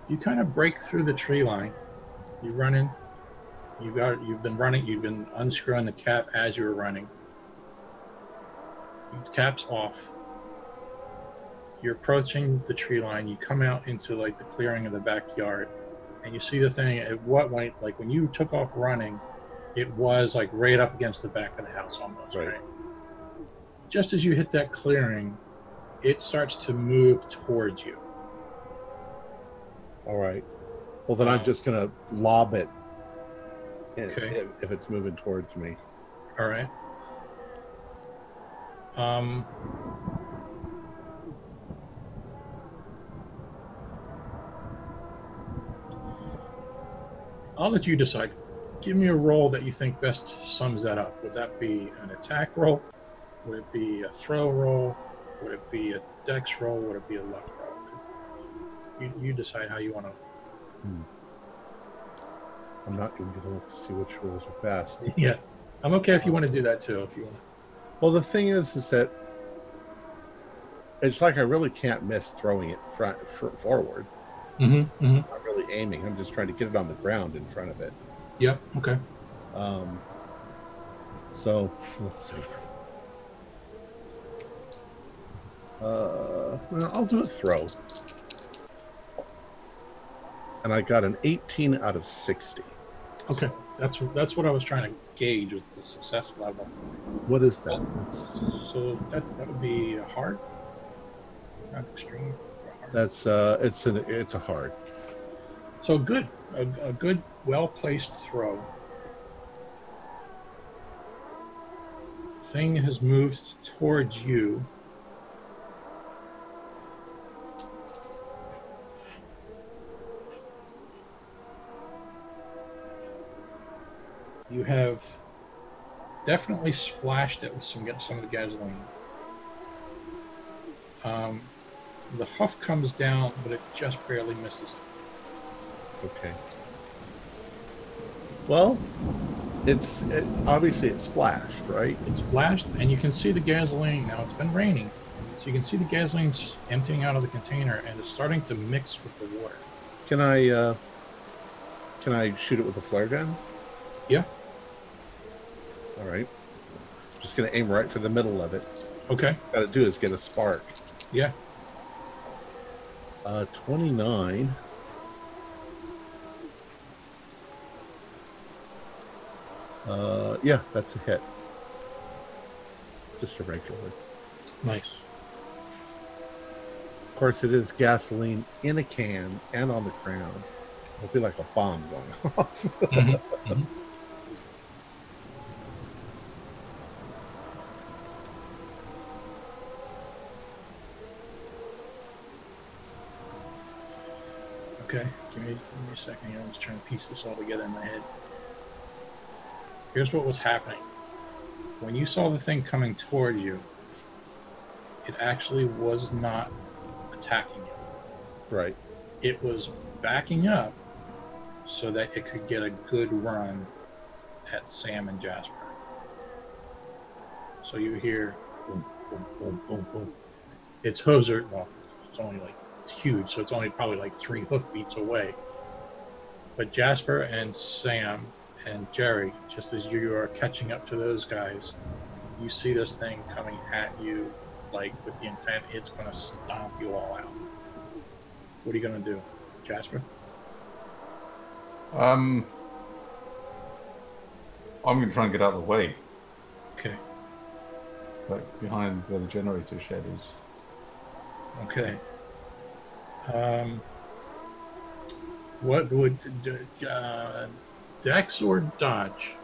You kind of break through the tree line. You run in. You got. You've been running. You've been unscrewing the cap as you were running. The cap's off. You're approaching the tree line. You come out into like the clearing of the backyard, and you see the thing. At what point, like when you took off running, it was like right up against the back of the house almost Right. right, just as you hit that clearing it starts to move towards you All right. Well, then I'm just gonna lob it. Okay. If, if it's moving towards me. all right. Um i'll let you decide. Give me a roll that you think best sums that up. Would that be an attack roll? Would it be a throw roll? Would it be a dex roll? Would it be a luck roll? You, you decide how you want to I'm not even gonna look to see which rolls are best. yeah i'm okay if you want to do that too if you want Well, the thing is, is that it's like I really can't miss throwing it front f- forward. mm-hmm, mm-hmm. I'm not really aiming. I'm just trying to get it on the ground in front of it. yep okay Um. So let's see. Uh, well, I'll do a throw. And I got an 18 out of 60. Okay, that's that's what I was trying to gauge was the success level. What is that? So that that would be a hard, not extreme. hard. that's uh, it's an it's a hard. So good, a, a good, well placed throw. Thing has moved towards you. You have definitely splashed it with some some of the gasoline. Um, the huff comes down, but it just barely misses it. Okay. Well, it's it, obviously it splashed, right? It's splashed, and you can see the gasoline. Now it's been raining, so you can see the gasoline's emptying out of the container, and it's starting to mix with the water. Can I uh, can I shoot it with a flare gun? Yeah. All right. I'm Just gonna aim right for the middle of it. Okay. Got to do is get a spark. Yeah. Uh, 29. Uh, yeah, that's a hit. Just a regular. Nice. Of course, it is gasoline in a can and on the ground. It'll be like a bomb going off. Mhm, mhm. Okay, give me, give me a second here. I'm just trying to piece this all together in my head. Here's what was happening. When you saw the thing coming toward you, it actually was not attacking you. right. It was backing up so that it could get a good run at Sam and Jasper. So you hear boom, boom, boom, boom, boom. Its are well, it's only like it's huge, so it's only probably like three hoof beats away. But Jasper and Sam and Jerry, just as you are catching up to those guys, you see this thing coming at you like with the intent it's gonna stomp you all out. What are you gonna do? Jasper? Um, I'm going to try and get out of the way, Okay. like behind where the generator shed is. Okay. Um, what would uh, Dex or Dodge?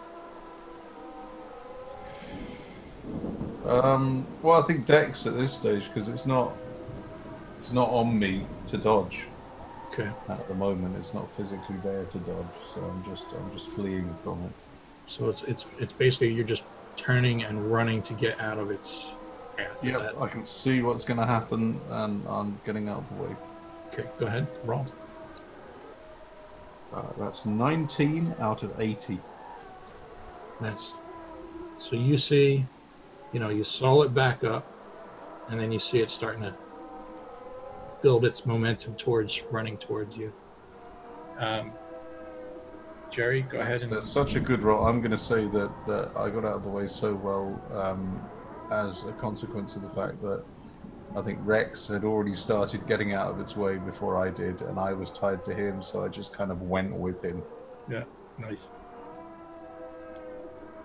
Um, well, I think Dex at this stage because it's not it's not on me to dodge Okay. at the moment. It's not physically there to dodge, so I'm just I'm just fleeing from it. So it's it's it's basically you're just turning and running to get out of its Yeah, I can see what's going to happen, and I'm getting out of the way. Okay. Go ahead. Roll. Uh, that's 19 out of 80. Nice. So you see, you know, you saw it back up, and then you see it starting to build its momentum towards running towards you. Um, Jerry, go ahead and that's such a good roll. I'm going to say that, that I got out of the way so well um, as a consequence of the fact that I think Rex had already started getting out of its way before I did, and I was tied to him, so I just kind of went with him. Yeah, nice.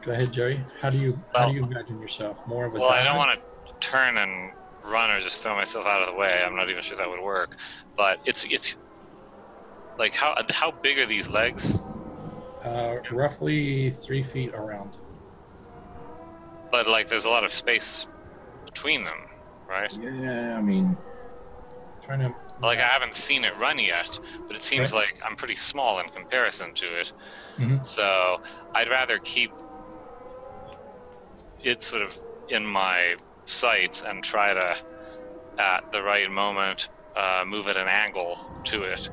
Go ahead, Jerry. How do you how do you imagine yourself? More of a Well, I don't want to turn and run or just throw myself out of the way. I'm not even sure that would work. But it's it's like how how big are these legs? uh, roughly three feet around. But like there's a lot of space between them, right? Yeah, I mean, trying to Like I haven't seen it run yet, but it seems Right. like I'm pretty small in comparison to it. Mhm. So I'd rather keep it sort of in my sights and try to, at the right moment, uh, move at an angle to it.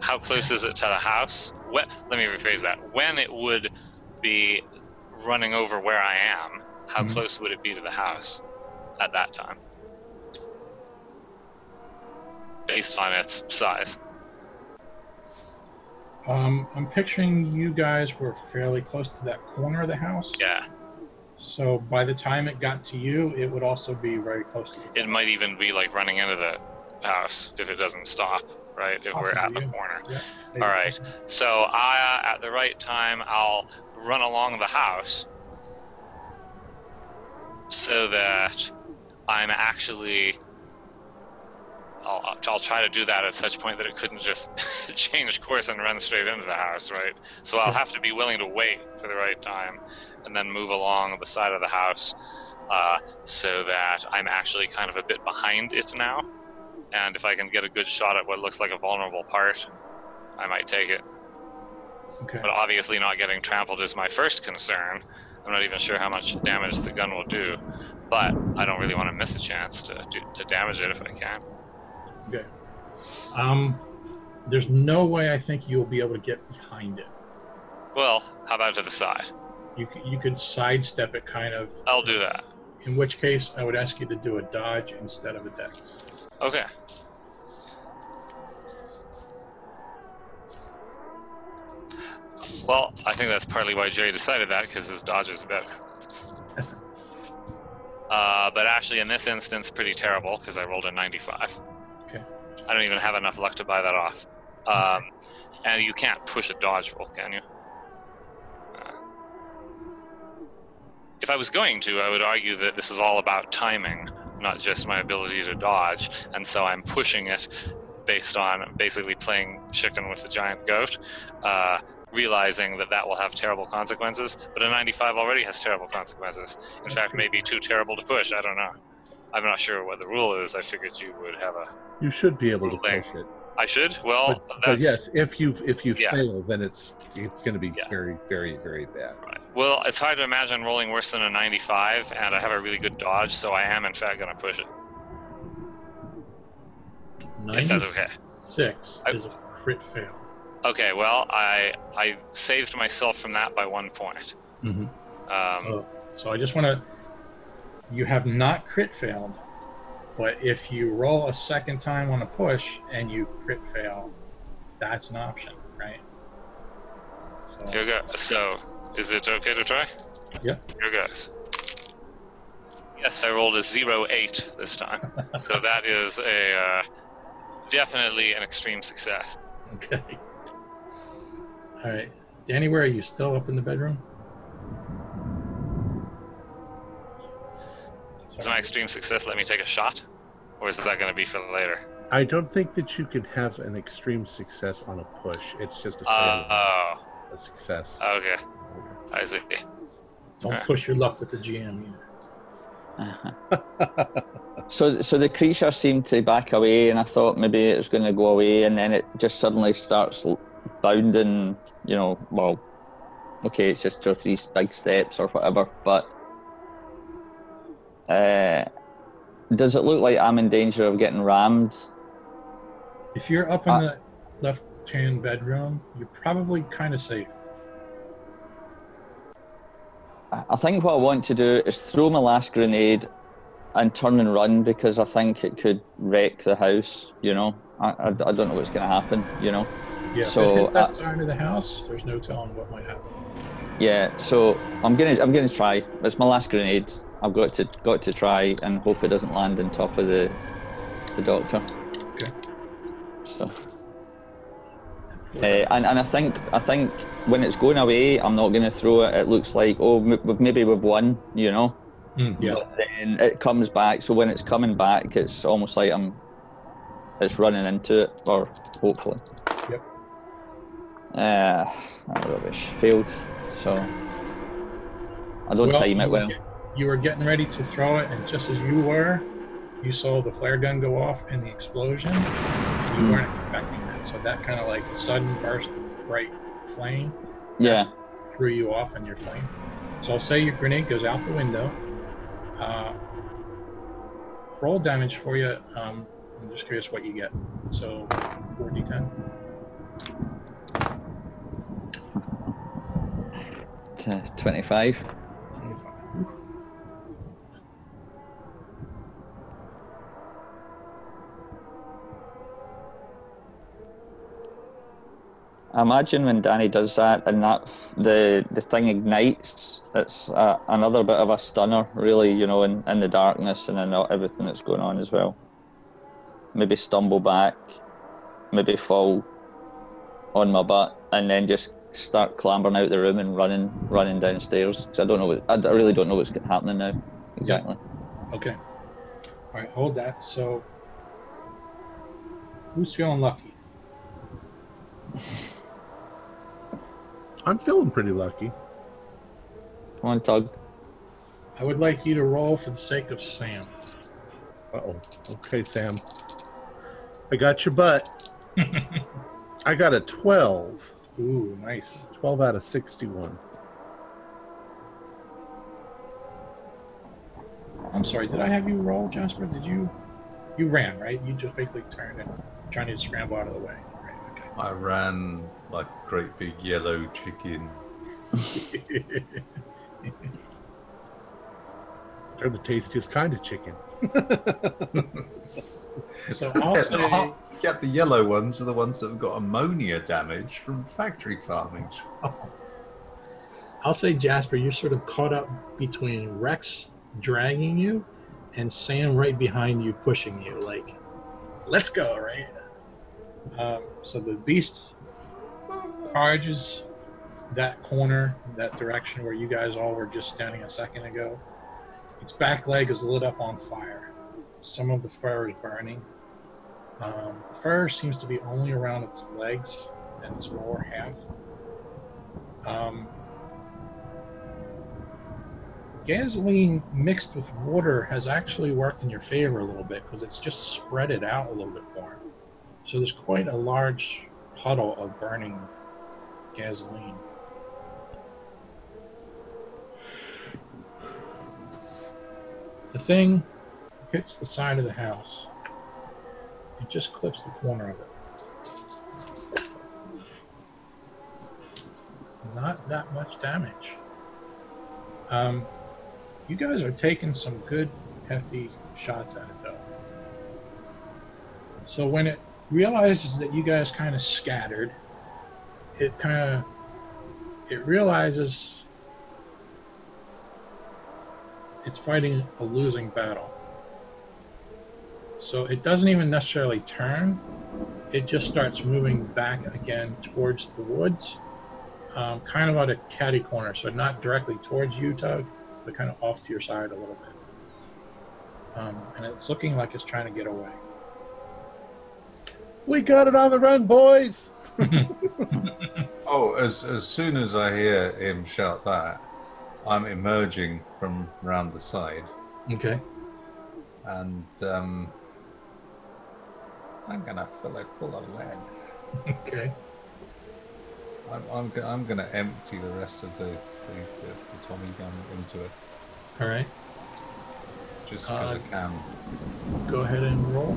How close is it to the house? When, let me rephrase that. When it would be running over where I am, how Mhm. close would it be to the house at that time? Based on its size. Um, I'm picturing you guys were fairly close to that corner of the house. Yeah. So by the time it got to you, it would also be very close to you. It might even be like running into the house if it doesn't stop, right? If we're at the Possibly, yeah. corner. Maybe. All right. So I, uh, at the right time, I'll run along the house so that I'm actually. I'll, I'll- try to do that at such point that it couldn't just change course and run straight into the house, right? So I'll have to be willing to wait for the right time and then move along the side of the house uh, so that I'm actually kind of a bit behind it now. And if I can get a good shot at what looks like a vulnerable part, I might take it. Okay. But obviously, not getting trampled is my first concern. I'm not even sure how much damage the gun will do, but I don't really want to miss a chance to, to, to damage it if I can. Okay. Um, there's no way I think you'll be able to get behind it. Well, how about to the side? You c- you could sidestep it kind of. I'll do that. In which case, I would ask you to do a dodge instead of a dex. Okay. Well, I think that's partly why Jerry decided that because his dodge is better. uh, but actually, in this instance, pretty terrible because I rolled a 95. Okay. I don't even have enough luck to buy that off. Um, and you can't push a dodge roll, can you? Uh, if I was going to, I would argue that this is all about timing, not just my ability to dodge, and so I'm pushing it based on basically playing chicken with the giant goat, uh, realizing that that will have terrible consequences. But a 95 already has terrible consequences. In fact, maybe too terrible to push. I don't know. I'm not sure what the rule is. I figured you would have a. You should be able to push it. I should. Well, But, but yes, if you if you Yeah. fail, then it's it's going to be Yeah. very very very bad. right. Well, it's hard to imagine rolling worse than a 95, and I have a really good dodge, so I am in fact going to push it. If that's okay. Six I- is a crit fail. Okay. Well, I I saved myself from that by one point. Mm-hmm. Um, Oh, so I just want to. You have not crit failed, but if you roll a second time on a push and you crit fail, that's an option, right? So, Here go. So, is it okay to try? Yeah. Here goes. Yes, I rolled a zero eight this time, so that is a uh, definitely an extreme success. okay. All right, Danny, where are you? Still up in the bedroom? Does my extreme success let me take a shot, or is that going to be for later? I don't think that you can have an extreme success on a push. It's just a fail, Uh, oh, a success. okay. I see. Don't push your luck with the GM either. Uh-huh. So, so the creature seemed to back away, and I thought maybe it was going to go away, and then it just suddenly starts bounding. You know, well, okay, it's just two or three big steps or whatever, but uh, does it look like I'm in danger of getting rammed? If you're up in Uh, the left-hand bedroom, you're probably kind of safe. I I think what I want to do is throw my last grenade and turn and run because I think it could wreck the house. You know, I, I, I don't know what's going to happen. You know. Yeah, So, if it hits that uh, side of the house, there's no telling what might happen. Yeah, so I'm gonna I'm gonna try. It's my last grenade. I've got to got to try and hope it doesn't land on top of the the doctor. Okay. So uh, and and I think I think when it's going away, I'm not gonna throw it. It looks like oh m- maybe we've won, you know. Mm, yeah. But then it comes back. So when it's coming back, it's almost like I'm it's running into it, or hopefully. Uh, rubbish. Failed. So I don't time you it well. You were getting ready to throw it, and just as you were, you saw the flare gun go off and the explosion. And you Hmm. weren't expecting that, so that kind of like a sudden burst of bright flame Yeah. threw you off in your flame. So I'll say your grenade goes out the window. Uh, roll damage for you. Um, I'm just curious what you get. So 4d10. Okay, 25. 25. I imagine when Danny does that and that the the thing ignites, it's uh, another bit of a stunner, really, you know, in, in the darkness and in everything that's going on as well. Maybe stumble back, maybe fall on my butt, and then just start clambering out the room and running running downstairs. 'Cause I don't know, what, I d- I really don't know what's happening now exactly. Okay. All right, hold that. So, who's feeling lucky? I'm feeling pretty lucky. Come on, Tug. I would like you to roll for the sake of Sam. Uh oh. Okay, Sam. I got your butt. I got a 12. Ooh, nice. 12 out of 61. I'm sorry. Did I have you roll, Jasper? Did you? You ran, right? You just basically turned and trying to scramble out of the way. Right. I ran like a great big yellow chicken. They're the tastiest kind of chicken. so I'll say, yeah, the yellow ones are the ones that have got ammonia damage from factory farming. I'll say, Jasper, you're sort of caught up between Rex dragging you and Sam right behind you pushing you. Like, let's go, right? Um, so the beast charges that corner, that direction where you guys all were just standing a second ago. Its back leg is lit up on fire. Some of the fur is burning. Um, the fur seems to be only around its legs and its lower half. Um, gasoline mixed with water has actually worked in your favor a little bit because it's just spread it out a little bit more. So there's quite a large puddle of burning gasoline. The thing hits the side of the house. It just clips the corner of it. Not that much damage. Um, you guys are taking some good, hefty shots at it, though. So when it realizes that you guys kind of scattered, it kind of it realizes it's fighting a losing battle. So it doesn't even necessarily turn. It just starts moving back again towards the woods, um, kind of at a catty corner. So not directly towards you, Tug, but kind of off to your side a little bit. Um, and it's looking like it's trying to get away. We got it on the run, boys. Oh, as as soon as I hear him shout that, I'm emerging from round the side, Okay. and um, I'm gonna fill it full of lead. Okay. I'm I'm, I'm gonna empty the rest of the the, the, the Tommy gun into it All right. just because Uh, I can. Go ahead and roll.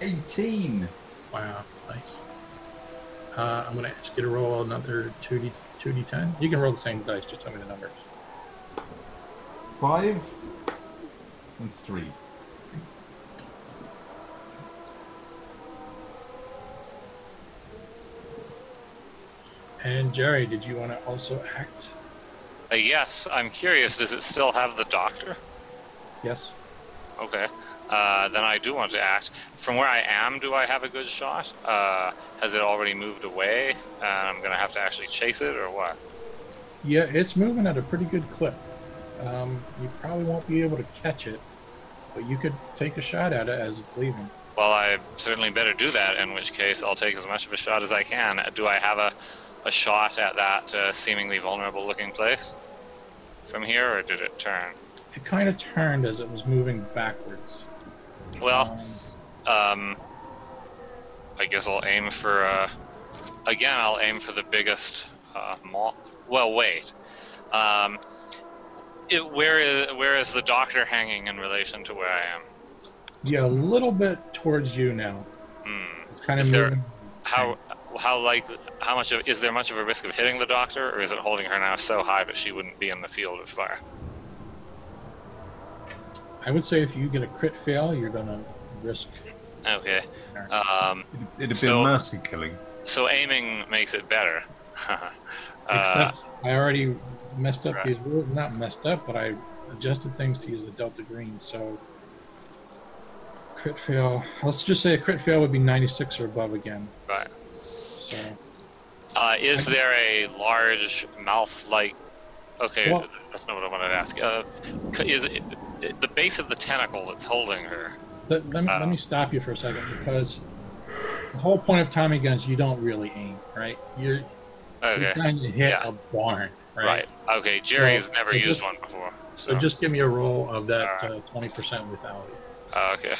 18. Wow, nice. Uh, I'm gonna ask you to roll another two d two d ten. You can roll the same dice. Just tell me the numbers. Five and three. And Jerry, did you want to also act? Uh, yes, I'm curious. Does it still have the doctor? Yes. Okay. Uh, then I do want to act. From where I am, do I have a good shot? Uh, has it already moved away? And I'm going to have to actually chase it, or what? Yeah, it's moving at a pretty good clip. Um, you probably won't be able to catch it, but you could take a shot at it as it's leaving. Well, I certainly better do that, in which case I'll take as much of a shot as I can. Do I have a, a shot at that uh, seemingly vulnerable looking place from here, or did it turn? It kind of turned as it was moving backwards. Well, Um, um, I guess I'll aim for, uh, again, I'll aim for the biggest uh, mall. Well, wait. Um, it, where is where is the doctor hanging in relation to where I am? yeah, a little bit towards you now. Hmm. It's kind of Is there- moving. How how like how much of is there much of a risk of hitting the doctor, or is it holding her now so high that she wouldn't be in the field of fire? I would say if you get a crit fail, you're gonna risk. Okay. Um, It'd be So- a mercy killing. so aiming makes it better. uh, Except I already messed up right. these rules. Not messed up, but I adjusted things to use the delta green. So crit fail. Let's just say a crit fail would be 96 or above again. right. So Uh, is there a large mouth-like? Okay, Well- that's not what I wanted to ask. Uh, is it, it- the base of the tentacle that's holding her? let, let, me, Uh. let me stop you for a second because the whole point of Tommy guns, you don't really aim, right? You're, Okay, you're trying to hit Yeah. a barn, right? right. Okay, Jerry's Well, never I used just- one before. So So, just give me a roll of that Alright. uh, 20% lethality. uh, okay.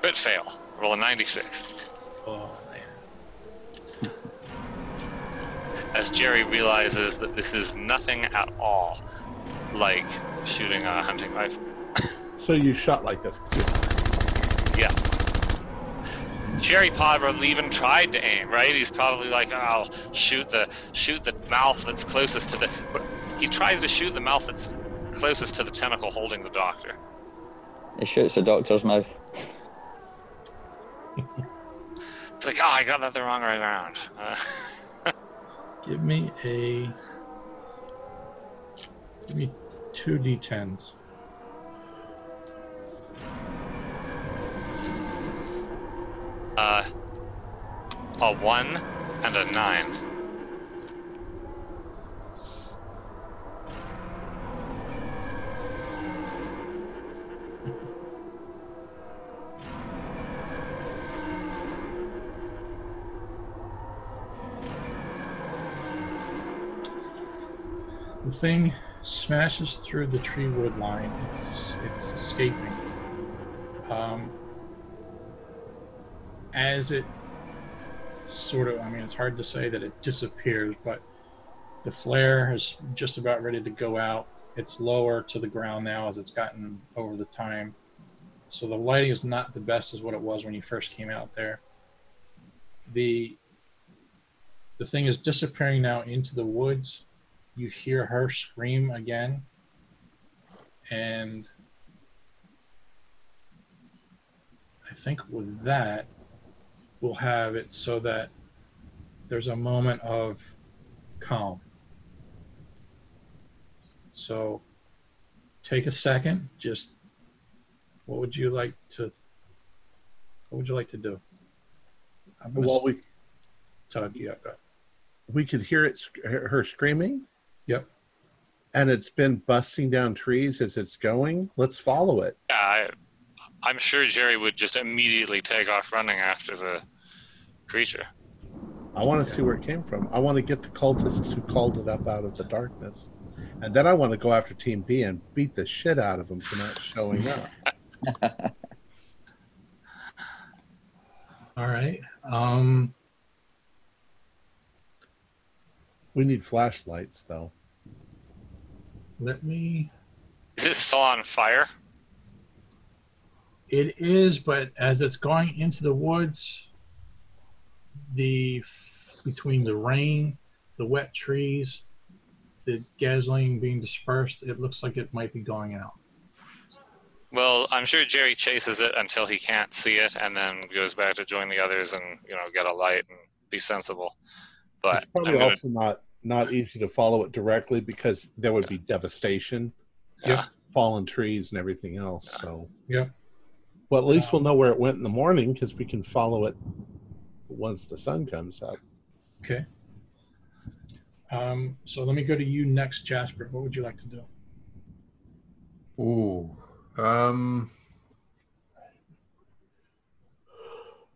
Crit fail. Roll a 96. Oh man. as Jerry realizes that this is nothing at all like shooting a hunting rifle. So you shot like this. Yeah. Jerry probably even tried to aim, right? He's probably like, oh, I'll shoot the shoot the mouth that's closest to the. But he tries to shoot the mouth that's closest to the tentacle holding the doctor. It shoots the doctor's mouth. It's like, oh, I got that the wrong way around. Uh, Give me a. Give me two d10s. Uh, a one and a nine. The thing smashes through the tree wood line. It's it's escaping. Um, as it sort of, I mean, it's hard to say that it disappears, but the flare is just about ready to go out. It's lower to the ground now as it's gotten over the time. So the lighting is not the best as what it was when you first came out there. The the thing is disappearing now into the woods. You hear her scream again. And I think with that, we'll have it so that there's a moment of calm. So take a second, just what would you like to what would you like to do? I'm gonna Well, we Todd, yeah, go ahead. we could hear it, her her screaming, Yep. and it's been busting down trees as it's going. Let's follow it. Yeah, I, I'm sure Jerry would just immediately take off running after the creature. I want to see where it came from. I want to get the cultists who called it up out of the darkness, and then I want to go after Team B and beat the shit out of them for not showing up. All right. Um We need flashlights, though. let me Is it still on fire? It is, but as it's going into the woods, the between the rain, the wet trees, the gasoline being dispersed, it looks like it might be going out. Well, I'm sure Jerry chases it until he can't see it, and then goes back to join the others and you know get a light and be sensible. But it's probably gonna- also not not easy to follow it directly because there would be devastation, yeah. fallen trees, and everything else. So, yeah. well, at least we'll know where it went in the morning because we can follow it once the sun comes up. Okay. Um, so let me go to you next, Jasper. What would you like to do? Ooh. Um,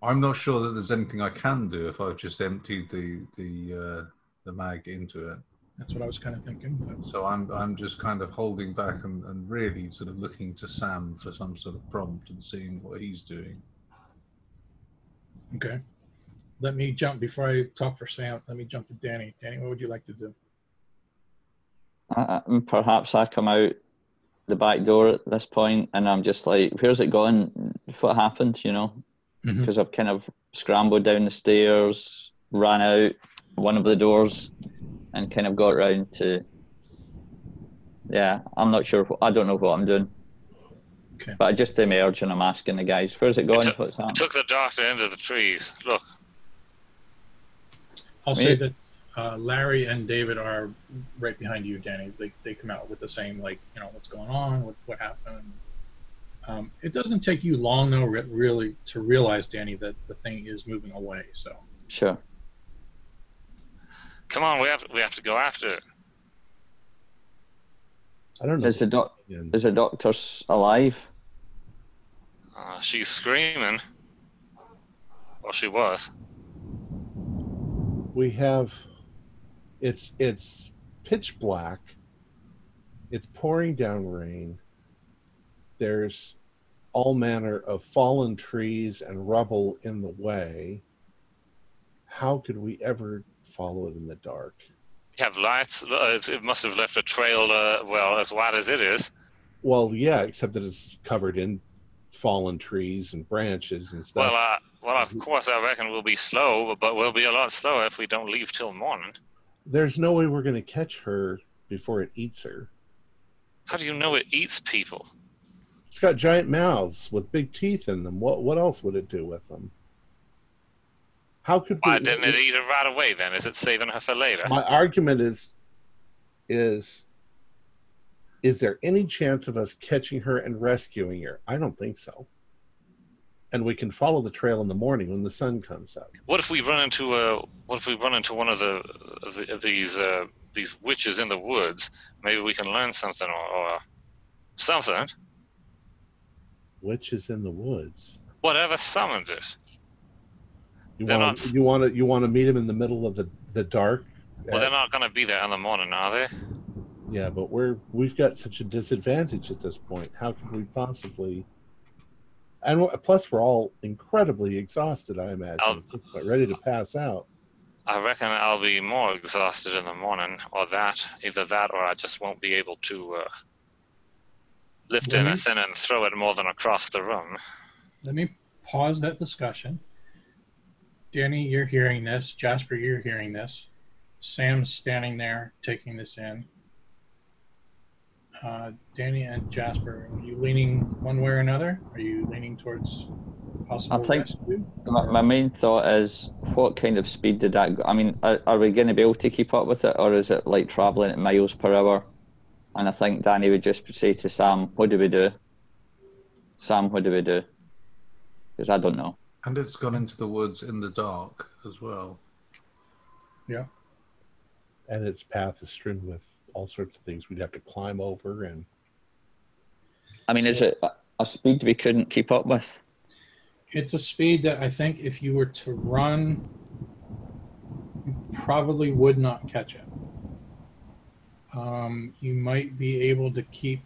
I'm not sure that there's anything I can do if I've just emptied the the uh, the mag into it. That's what I was kind of thinking. But So I'm I'm just kind of holding back and, and really sort of looking to Sam for some sort of prompt and seeing what he's doing. okay. Let me jump before I talk for Sam. Let me jump to Danny. Danny, what would you like to do? Uh, perhaps I come out the back door at this point and I'm just like, where's it going? What happened, you know? Mhm. Because I've kind of scrambled down the stairs, ran out one of the doors, and kind of got round to. Yeah, I'm not sure. I don't know what I'm doing. Okay. But I just emerge and I'm asking the guys, where's it going? took- What's I happening? took the doctor into the trees. Look, I'll Me- say that uh, Larry and David are right behind you, Danny. They, they come out with the same, like, you know, what's going on, what, what happened. Um, it doesn't take you long, though, re- really, to realize, Danny, that the thing is moving away. So, Sure. come on, we have we have to go after it. I don't know. Is the doc? And Is the doctor's alive? Uh, she's screaming. Well, she was. We have it's it's pitch black. It's pouring down rain. There's all manner of fallen trees and rubble in the way. How could we ever follow it in the dark? You have lights. Uh, It must have left a trail. Uh, well, as wide as it is. Well, yeah, except that it's covered in fallen trees and branches and stuff. Well, uh, well, of mm-hmm. course, I reckon we'll be slow, but we'll be a lot slower if we don't leave till morning. There's no way we're going to catch her before it eats her. How do you know it eats people? It's got giant mouths with big teeth in them. What what else would it do with them? How could we Why we? didn't it eat her right away then? Is it saving her for later? My argument is, is, is there any chance of us catching her and rescuing her? I don't think so. And we can follow the trail in the morning when the sun comes up. What if we run into a? What if we run into one of the of, the, of these uh, these witches in the woods? Maybe we can learn something or, or something. Witches in the woods. Whatever summoned it. You They're want not- you want to you want to meet him in the middle of the the dark. Well, Uh, they're not going to be there in the morning, are they? yeah, but we're we've got such a disadvantage at this point. How can we possibly? And w- plus, we're all incredibly exhausted. I imagine, I'll- Just about ready to pass out. I reckon I'll be more exhausted in the morning, or that. Either that, or I just won't be able to uh, lift Let me- anything and throw it more than across the room. Let me pause that discussion. Danny, you're hearing this. Jasper, you're hearing this. Sam's standing there taking this in. Uh, Danny and Jasper, are you leaning one way or another? Are you leaning towards possible I think- rescue? My, my main thought is what kind of speed did that go? I mean, are, are we going to be able to keep up with it, or is it like traveling at miles per hour? And I think Danny would just say to Sam, What do we do? Sam, what do we do? Because I don't know. And it's gone into the woods in the dark as well. Yeah. And its path is strewn with all sorts of things we'd have to climb over and I mean, is it a- a speed we couldn't keep up with? It's a speed that I think if you were to run, you probably would not catch it. Um, you might be able to keep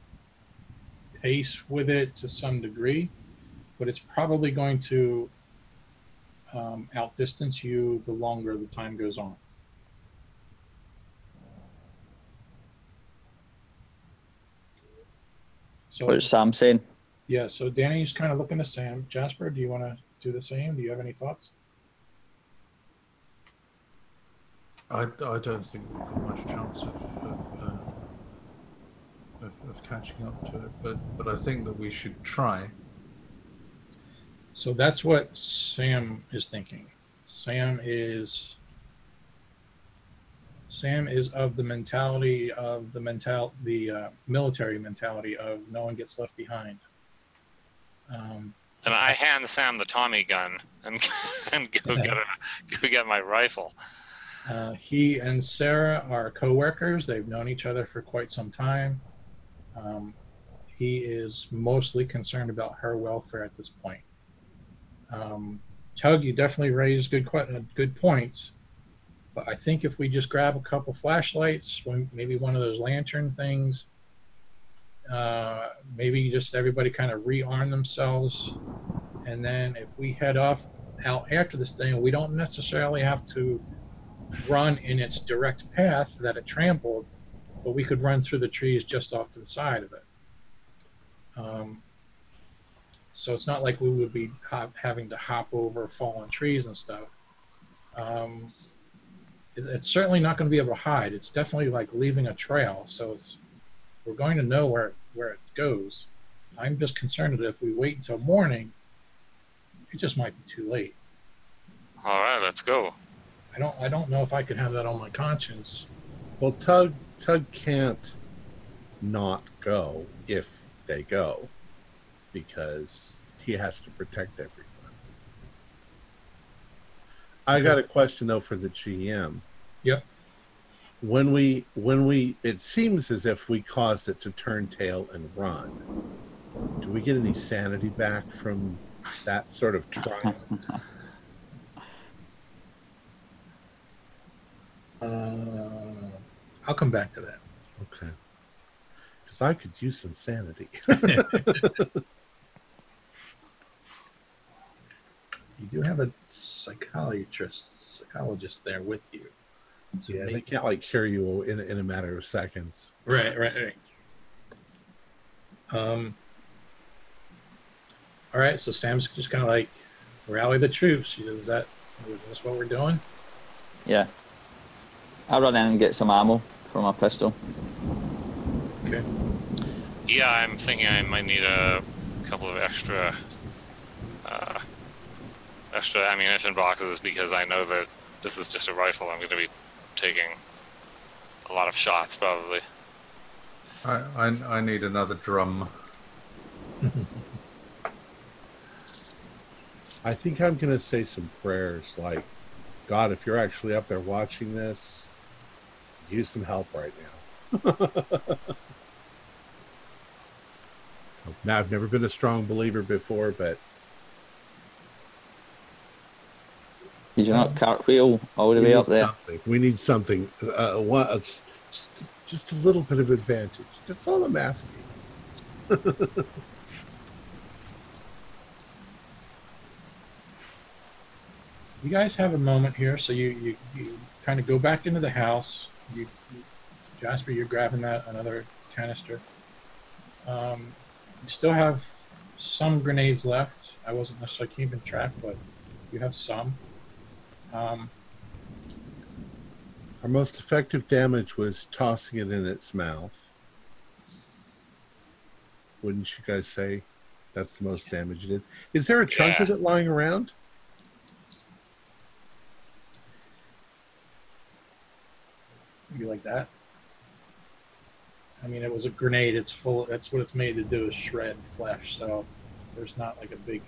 pace with it to some degree, but it's probably going to um, outdistance you the longer the time goes on. So What's Sam saying? yeah, so Danny's kind of looking to Sam. Jasper, do you want to do the same? Do you have any thoughts? I, I don't think we've got much chance of of, uh, of of catching up to it, but but I think that we should try. So that's what Sam is thinking. Sam is Sam is of the mentality of the mental the uh, military mentality of no one gets left behind. Um, And I hand Sam the Tommy gun and and go get a, go get my rifle. Uh, he and Sarah are co-workers. They've known each other for quite some time. Um, he is mostly concerned about her welfare at this point. Um, Tug, you definitely raised good uh, good points, but I think if we just grab a couple flashlights, maybe one of those lantern things, uh, maybe just everybody kind of rearm themselves, and then if we head off out after this thing, we don't necessarily have to run in its direct path that it trampled, but we could run through the trees just off to the side of it. Um, so it's not like we would be hop, having to hop over fallen trees and stuff. Um, it's certainly not going to be able to hide. It's definitely like leaving a trail. So it's we're going to know where where it goes. I'm just concerned that if we wait until morning, it just might be too late. All right, let's go. I don't I don't know if I could have that on my conscience. well tug tug can't not go if they go because he has to protect everyone i got a question though for the gm Yep. when we when we it seems as if we caused it to turn tail and run. Do we get any sanity back from that sort of trial? Uh, I'll come back to that. okay. Because i could use some sanity You do have a psychiatrist psychologist there with you. So yeah they can't like cure you in, in a matter of seconds Right, right, right. Um. All right, so Sam's just kind of like rally the troops. Is that is this what we're doing? Yeah. I'll run in and get some ammo for my pistol. Okay. Yeah, I'm thinking I might need a couple of extra uh, extra ammunition boxes because I know that this is just a rifle. I'm going to be taking a lot of shots probably. I I, I need another drum. I think I'm going to say some prayers like, God, if you're actually up there watching this, use some help right now. now, I've never been a strong believer before, but Did you not cartwheel all the way up there? Something. We need something. Uh, one, uh, just, just, just a little bit of advantage. That's all I'm asking. You guys have a moment here, so you you, you kind of go back into the house. You, you Jasper, you're grabbing that another canister. Um, you still have some grenades left. I wasn't necessarily keeping track, but you have some. Um, Our most effective damage was tossing it in its mouth. Wouldn't you guys say that's the most damage it did? Is there a chunk of it lying around? you like that? I mean, it was a grenade. It's full. That's what it's made to do is shred flesh. So there's not like a big.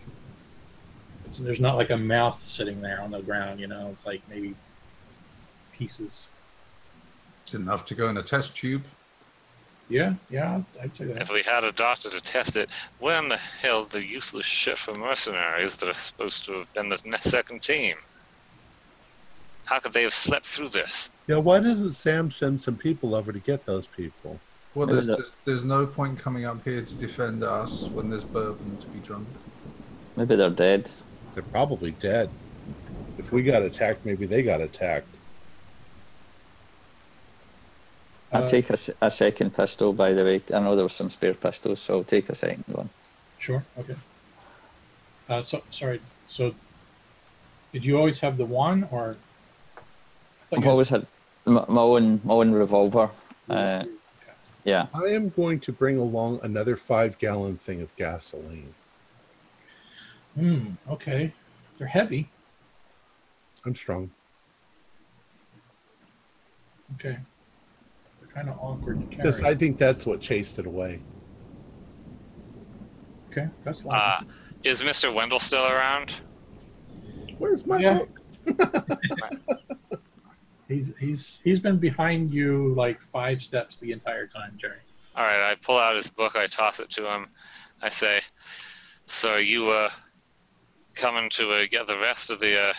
It's, there's not like a mouth sitting there on the ground. You know, it's like maybe pieces. It's enough to go in a test tube. Yeah, yeah, I'd- I'd say that. If we had a doctor to test it, where in the hell the useless shit for mercenaries that are supposed to have been the ne- second team? How could they have slept through this? Yeah, why doesn't Sam send some people over to get those people? Well, there's, uh, there's, there's no point coming up here to defend us when there's bourbon to be drunk. Maybe they're dead. They're probably dead. If we got attacked, maybe they got attacked. I'll Uh, take a second pistol, by the way. I know there were some spare pistols, so I'll take a second one. Sure. Okay. Uh, so sorry. So, did you always have the one, or? I you- always had my, my own my own revolver. Uh, yeah, I am going to bring along another five gallon thing of gasoline. Hmm. Okay. They're heavy. I'm strong. Okay. They're kind of awkward to Because carry. I think that's what chased it away. okay, that's Uh, is Mr. Wendell still around? Where's my Yeah. book? he's he's he's been behind you like five steps the entire time, Jerry. All right, I pull out his book, I toss it to him. I say, So you uh, coming to uh, get the rest of the uh,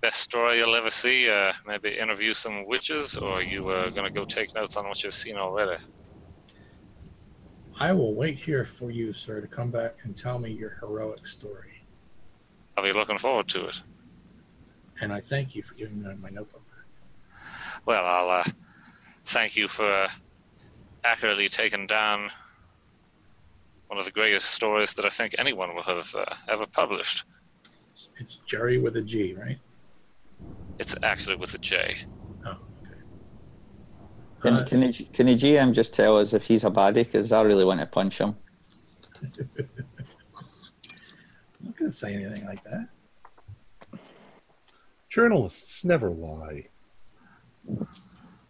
best story you'll ever see? Uh, maybe interview some witches, or are you uh, going to go take notes on what you've seen already? I will wait here for you, sir, to come back and tell me your heroic story. I'll be looking forward to it? And I thank you for giving me my notebook. Well, I'll uh, thank you for uh, accurately taking down one of the greatest stories that I think anyone will have uh, ever published. It's, it's Jerry with a G, right? It's actually with a J. Oh, okay. can, Uh, can, the, can the GM just tell us if he's a baddie? Because I really want to punch him. I'm not going to say anything like that. Journalists never lie.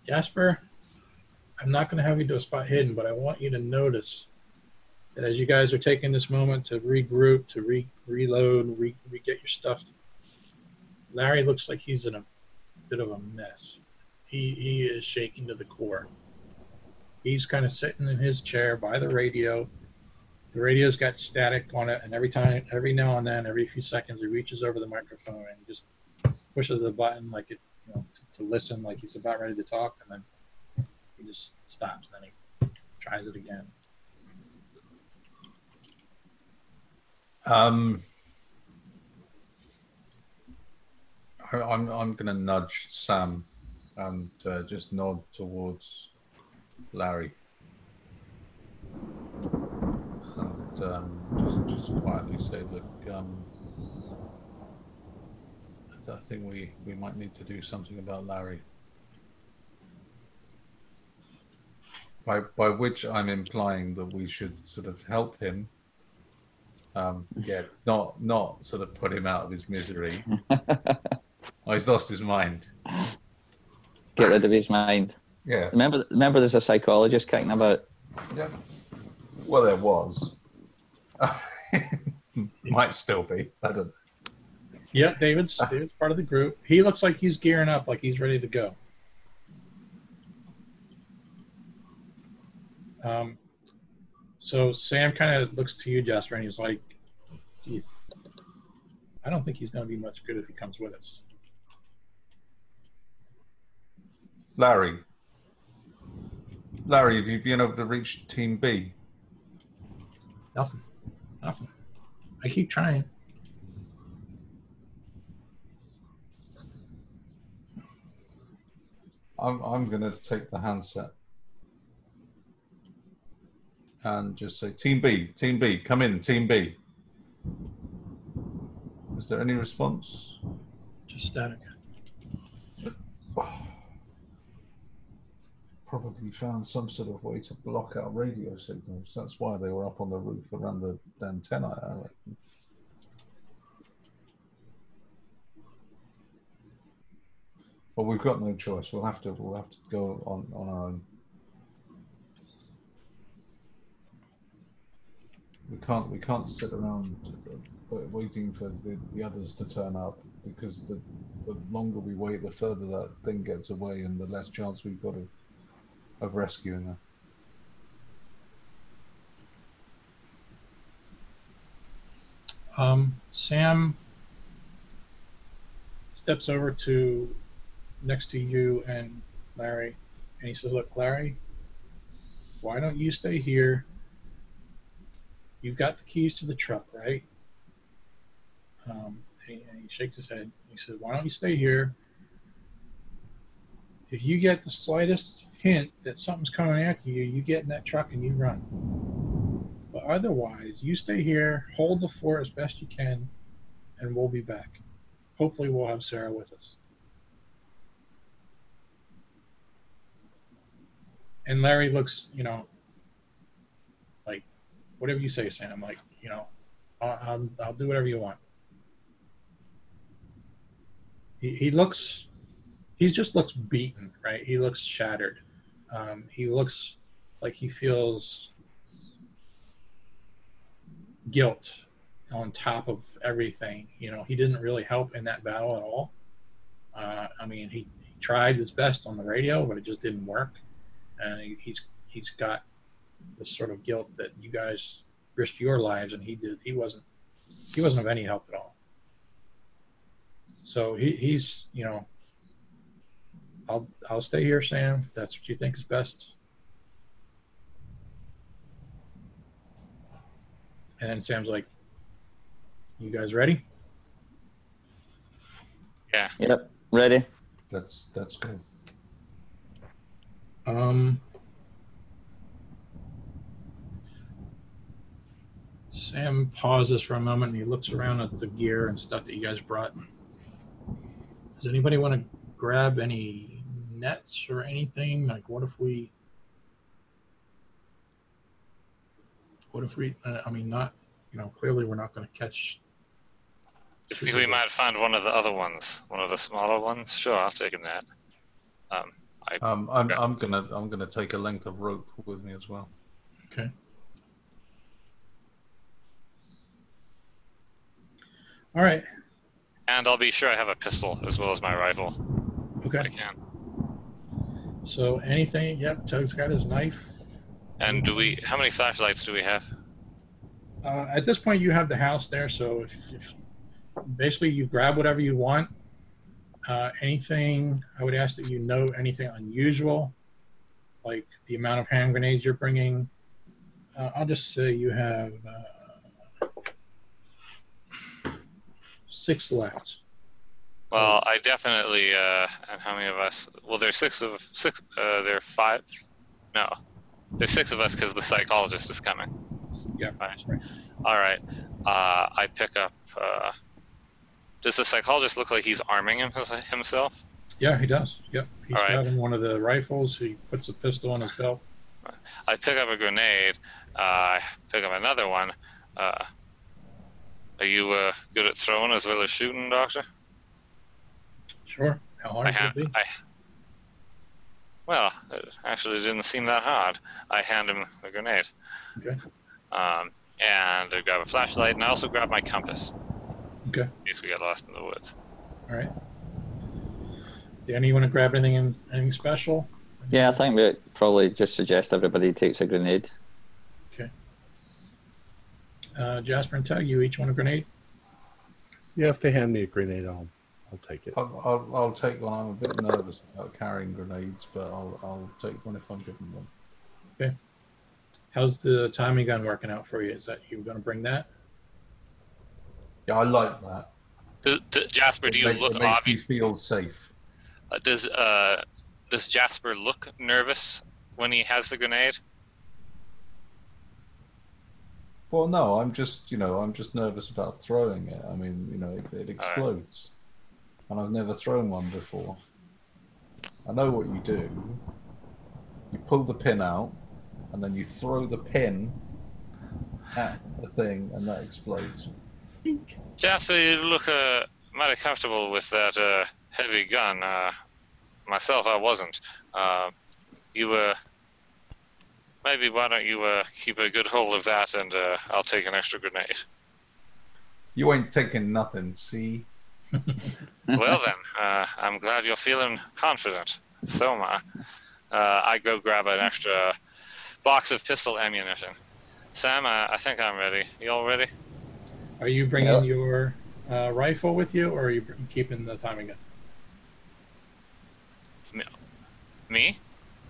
Jasper, I'm not going to have you do a spot hidden, but I want you to notice that as you guys are taking this moment to regroup, to re- reload, re- re- get your stuff, Larry looks like he's in a bit of a mess. He, he is shaking to the core. He's kind of sitting in his chair by the radio. The radio's got static on it, and every time, every now and then, every few seconds, he reaches over the microphone and just pushes a button like it, you know, to, to listen, like he's about ready to talk, and then he just stops. And then he tries it again. Um, I, I'm I'm going to nudge Sam and uh, just nod towards Larry, and um, just just quietly say, "Look, um, I, th- I think we we might need to do something about Larry." By by which I'm implying that we should sort of help him um, yeah, not not sort of put him out of his misery. oh, he's lost his mind. Get rid of his mind. Yeah, Remember, remember, there's a psychologist kicking about. yeah. Well, there was. Might still be. I don't. Yeah, David's David's part of the group. He looks like he's gearing up, like he's ready to go. Um, so Sam kind of looks to you, Jasper, and he's like, "I don't think he's going to be much good if he comes with us." Larry. Larry, have you been able to reach Team B? Nothing, nothing. I keep trying. I'm I'm gonna take the handset and just say Team B, Team B, come in, Team B. Is there any response? Just static. Probably found some sort of way to block out radio signals. That's why they were up on the roof around the antenna. I reckon. But we've got no choice. We'll have to. We'll have to go on on our own. We can't. We can't sit around uh, waiting for the, the others to turn up because the the longer we wait, the further that thing gets away, and the less chance we've got of of rescuing her. Um, Sam steps over to next to you and Larry, and he says, "Look, Larry, why don't you stay here? You've got the keys to the truck, right?" Um, and he shakes his head. He says, "Why don't you stay here? If you get the slightest hint that something's coming after you, you get in that truck and you run. But otherwise, you stay here, hold the fort as best you can, and we'll be back. Hopefully, we'll have Sarah with us." And Larry looks, you know, whatever you say, Sam. I'm like, you know, I'll, I'll, I'll do whatever you want. He, he looks, he just looks beaten, right? He looks shattered. Um, he looks like he feels guilt on top of everything. You know, he didn't really help in that battle at all. Uh, I mean, he, he tried his best on the radio, but it just didn't work and he, he's he's got this sort of guilt that you guys risked your lives and he did he wasn't he wasn't of any help at all so he, he's you know i'll i'll stay here sam if that's what you think is best and sam's like you guys ready Yeah. Yep, ready. That's that's good. Um, Sam pauses for a moment and he looks around at the gear and stuff that you guys brought. Does anybody want to grab any nets or anything? Like, what if we. What if we. Uh, I mean, not. You know, clearly we're not going to catch. If we, we might find one of the other ones, one of the smaller ones. Sure, I'll take a net. Um, I Um, I'm I'm gonna I'm gonna take a length of rope with me as well. Okay. All right. and I'll be sure I have a pistol as well as my rifle. If I Okay. can. So anything? Yep. Tug's got his knife. And do we? How many flashlights do we have? Uh, at this point, you have the house there, so if, if basically you grab whatever you want, uh, anything I would ask that you note anything unusual, like the amount of hand grenades you're bringing. Uh, I'll just say you have uh, six left. Well, I definitely. Uh, and how many of us? Well, there's six of six. Uh, there are five. No, there's six of us because the psychologist is coming. Yeah, Right. right. All right. Uh, I pick up. Uh, does the psychologist look like he's arming him, himself? Yeah, he does. Yep, he's right. grabbing one of the rifles. He puts a pistol on his belt. I pick up a grenade. Uh, I pick up another one. Uh, are you uh, good at throwing as well as shooting, Doctor? Sure. How hard I could it be? I. Well, it actually didn't seem that hard. I hand him a grenade. Okay. Um, and I grab a flashlight, and I also grab my compass. Okay. In case we get lost in the woods. All right. Danny, you want to grab anything anything special? Yeah, I think we probably just suggest everybody takes a grenade. Okay. Uh, Jasper and Tug, you each want a grenade? Yeah, if they hand me a grenade, I'll I'll take it. I'll, I'll, I'll take one. I'm a bit nervous about carrying grenades, but I'll, I'll take one if I'm given one. Okay. How's the Tommy gun working out for you? Is that you going to bring that? Yeah, I like that. Do, do, Jasper, do It you make- look it makes me obvious? feel safe. Uh, does uh, does Jasper look nervous when he has the grenade? Well, no, I'm just, you know, I'm just nervous about throwing it. I mean, you know, it, it explodes, and I've never thrown one before. I know what you do. You pull the pin out, and then you throw the pin at the thing, and that explodes. Jasper, you look uh, mighty comfortable with that uh, heavy gun. Uh, myself, I wasn't. Uh, you uh, maybe why don't you uh, keep a good hold of that, and uh, I'll take an extra grenade. You ain't taking nothing, see? well then, uh, I'm glad you're feeling confident. So am I. Uh, I go grab an extra box of pistol ammunition. Sam, I, I think I'm ready. You all ready? Are you bringing Yeah. your uh, rifle with you, or are you keeping the Tommy gun? Me?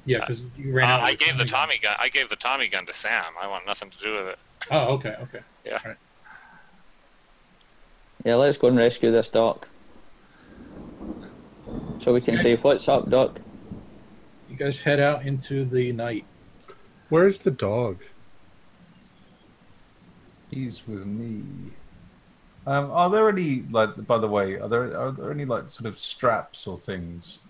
Yeah, because you Uh, ran out. of I gave the. Tommy gun. I gave the Tommy gun to Sam. I want nothing to do with it. Oh, okay, okay. Yeah. Yeah, let's go and rescue this doc. So we can say, what's up, doc? You guys head out into the night. Where's the dog? He's with me. Um, are there any like? By the way, are there are there any like sort of straps or things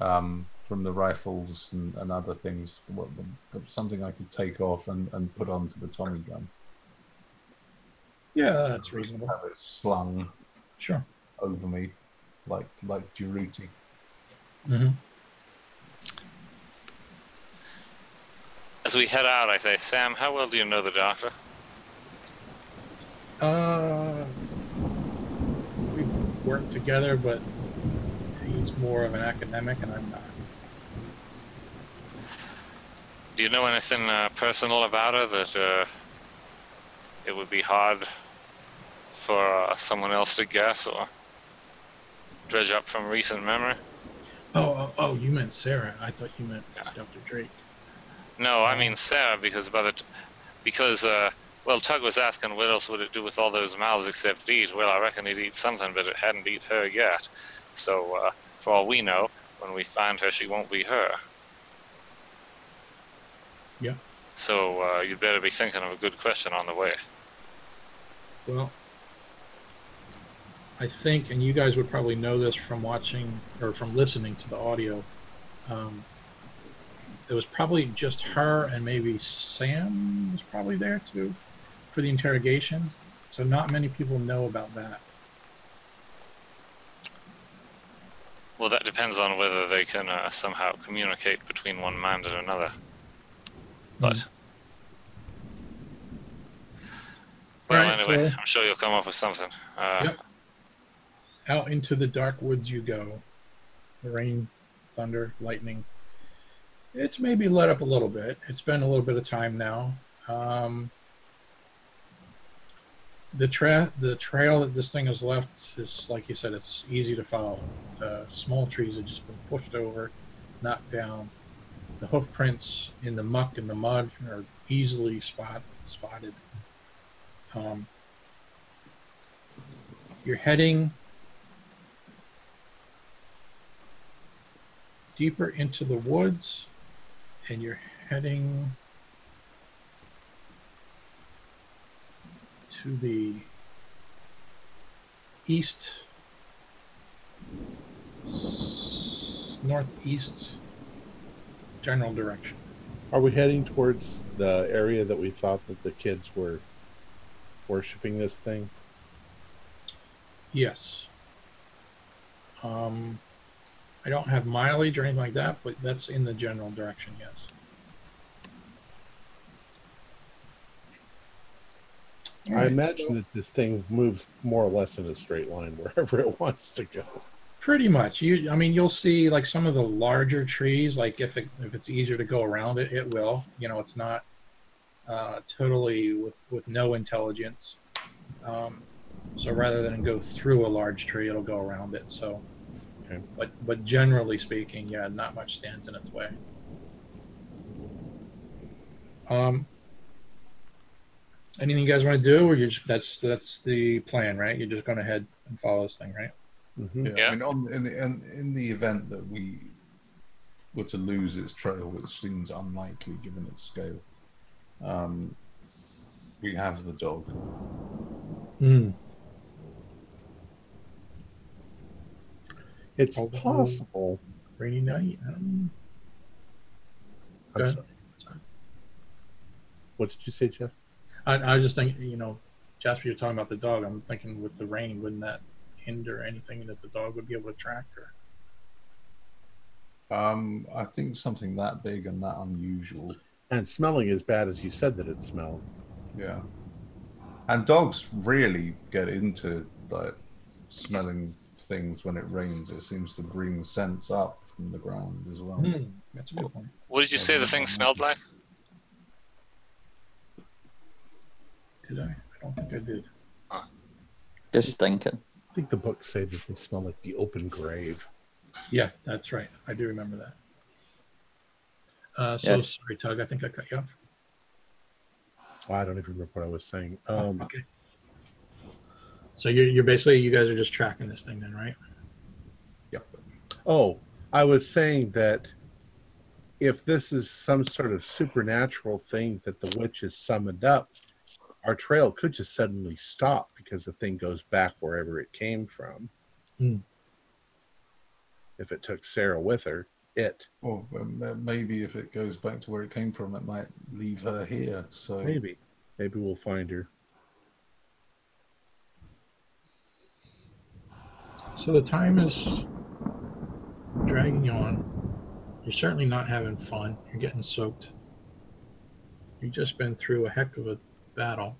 um, from the rifles and, and other things? What, the, the, something I could take off and, and put onto the Tommy gun. Yeah, that's reasonable. Have it slung Sure. over me, like like Duruti. hmm As we head out, I say, Sam, how well do you know the doctor? Uh, we've worked together, but he's more of an academic, and I'm not. Do you know anything uh, personal about her that uh, it would be hard for uh, someone else to guess or dredge up from recent memory? Oh, oh, oh, you meant Sarah. I thought you meant Yeah. Dr. Drake. No, I mean Sarah, because by the t- because uh, well, Tug was asking what else would it do with all those mouths except eat. Well, I reckon it'd eat something, but it hadn't eat her yet. So, uh, for all we know, when we find her, she won't be her. Yeah. So uh, you'd better be thinking of a good question on the way. Well, I think, and you guys would probably know this from watching or from listening to the audio. Um, it was probably just her and maybe Sam was probably there too for the interrogation. So not many people know about that. Well, that depends on whether they can uh, somehow communicate between one mind and another. But. Well, Alright, anyway, so- I'm sure you'll come up with something. Uh, Yep. Out into the dark woods you go. The rain, thunder, lightning. It's maybe let up a little bit. It's been a little bit of time now. Um, the tra- the trail that this thing has left is, like you said, it's easy to follow. Uh, small trees have just been pushed over, knocked down. The hoof prints in the muck and the mud are easily spot spotted. Um, you're heading deeper into the woods and you're heading to the east northeast general direction Are we heading towards the area that we thought that the kids were worshiping this thing? yes um i don't have mileage or anything like that but that's in the general direction yes I imagine so that this thing moves more or less in a straight line wherever it wants to go. Pretty much. You, I mean, you'll see like some of the larger trees. Like if it if it's easier to go around it, it will. You know, it's not uh, totally with with no intelligence. Um, so rather than go through a large tree, it'll go around it. So, Okay. but but generally speaking, yeah, not much stands in its way. Um, anything you guys want to do, or you just that's that's the plan, right? You're just going to head and follow this thing, right? Hmm Yeah, Yeah. I mean, on in the in, in the event that we were to lose its trail, which seems unlikely given its scale, um, we have the dog. Mm. It's Although- possible. Rainy night. Um, I'm sorry. What did you say, Jeff? I, I was just thinking, you know, Jasper, you're talking about the dog. I'm thinking with the rain, wouldn't that hinder anything that the dog would be able to track? Or Um, I think something that big and that unusual. And smelling as bad as you said that it smelled. Yeah. And dogs really get into like smelling things when it rains. It seems to bring scents up from the ground as well. Hmm, that's a good point. What did you say the thing smelled like? Did I? I don't think I did. Just stinking. I think the books say that they smell like the open grave. Yeah, that's right. I do remember that. Uh, so Yes. sorry, Tug. I think I cut you off. I don't even remember what I was saying. Um, Okay. So you're, you're basically you guys are just tracking this thing then, right? Yep. oh, I was saying that if this is some sort of supernatural thing that the witch has summoned up, our trail could just suddenly stop because the thing goes back wherever it came from. Hmm. If it took Sarah with her, it Or um, uh, maybe if it goes back to where it came from, it might leave her here. So maybe, maybe we'll find her. So the time is dragging on. You're certainly not having fun. You're getting soaked. You've just been through a heck of a battle.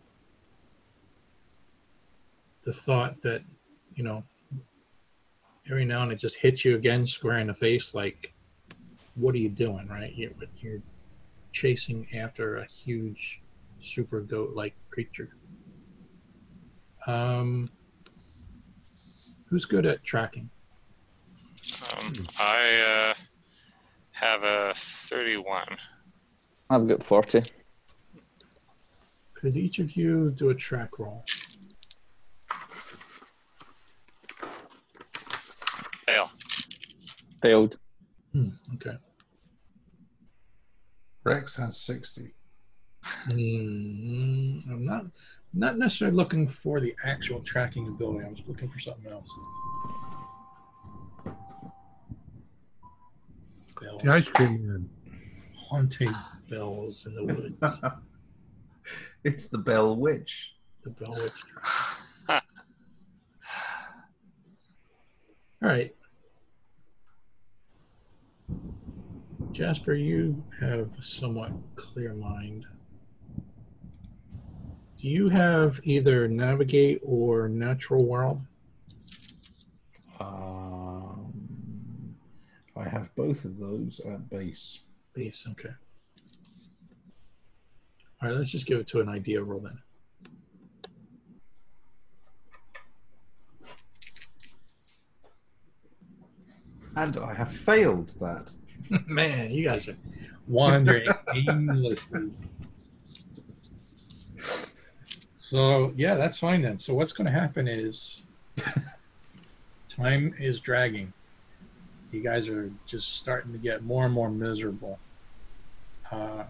The thought that, you know, every now and it just hits you again square in the face like, what are you doing, right? You're, you're chasing after a huge super goat like creature. Um, Who's good at tracking? Um, I uh, have a 31. I've got 40. Could each of you do a track roll? Fail. Failed. Hmm, okay. Rex has 60. Mm, I'm not not necessarily looking for the actual tracking ability. I was looking for something else. Bells, The ice cream man. haunting bells in the woods. it's the Bell Witch. the bell witch. All right. Jasper, you have a somewhat clear mind. Do you have either navigate or natural world? Um, I have both of those at base. Base, okay. All right, let's just give it to an idea roll then. And I have failed that. Man, you guys are wandering aimlessly. So yeah, that's fine then. So what's going to happen is time is dragging. You guys are just starting to get more and more miserable. Uh,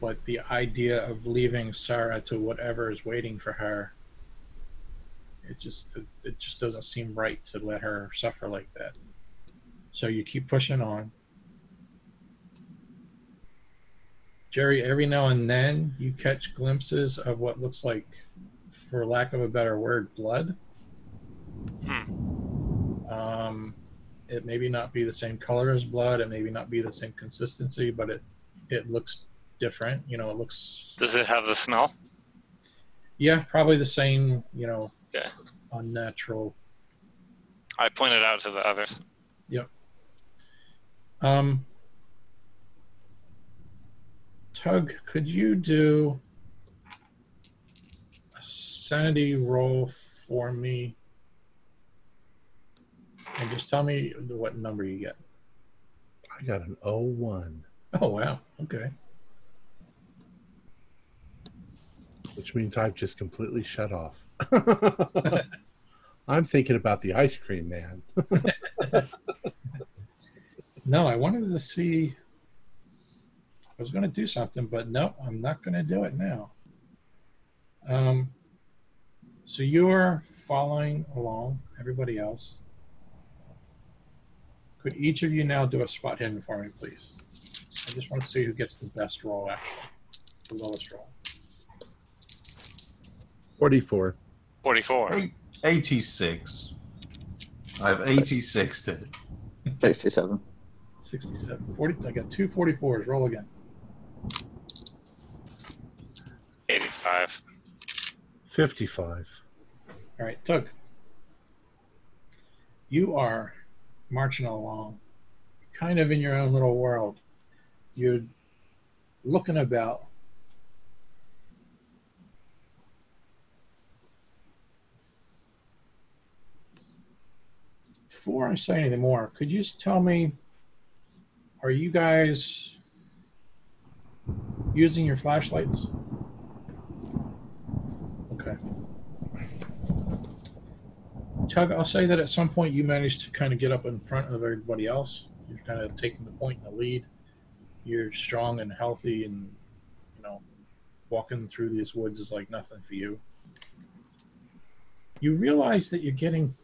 but the idea of leaving Sarah to whatever is waiting for her, it just it just doesn't seem right to let her suffer like that. So you keep pushing on. Jerry, every now and then you catch glimpses of what looks like, for lack of a better word, blood. Hmm. Um, it maybe not be the same color as blood. It maybe not be the same consistency, but it it looks different. You know, it looks. Does it have the smell? Yeah, probably the same. You know, Yeah. unnatural. I pointed out to the others. Um, Tug, could you do a sanity roll for me? And just tell me what number you get. I got an 01, Oh, wow. Okay. which means I've just completely shut off. I'm thinking about the ice cream man. No, I wanted to see. I was going to do something, but no, I'm not going to do it now. Um, so you're following along everybody else. Could each of you now do a spot hidden for me, please? I just want to see who gets the best roll, actually, the lowest roll. 44. 44. Eight, 86. I have 86 to 67. 67. 40, I got two 44s. Roll again. 85. 55. All right, Tug. You are marching along, kind of in your own little world. You're looking about. Before I say anything more, could you just tell me are you guys using your flashlights? Okay. Tug, I'll say that at some point you managed to kind of get up in front of everybody else. You're kind of taking the point in the lead. You're strong and healthy, and you know, walking through these woods is like nothing for you. You realize that you're getting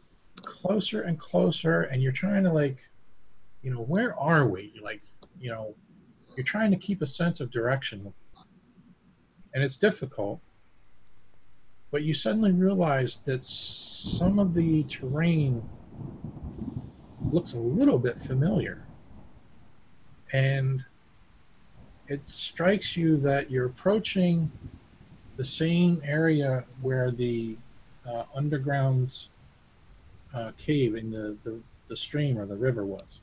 closer and closer, and you're trying to like, you know, where are we? Like, you know, you're trying to keep a sense of direction, and it's difficult but you suddenly realize that some of the terrain looks a little bit familiar. And it strikes you that you're approaching the same area where the uh, underground uh, cave in the, the, the stream or the river was.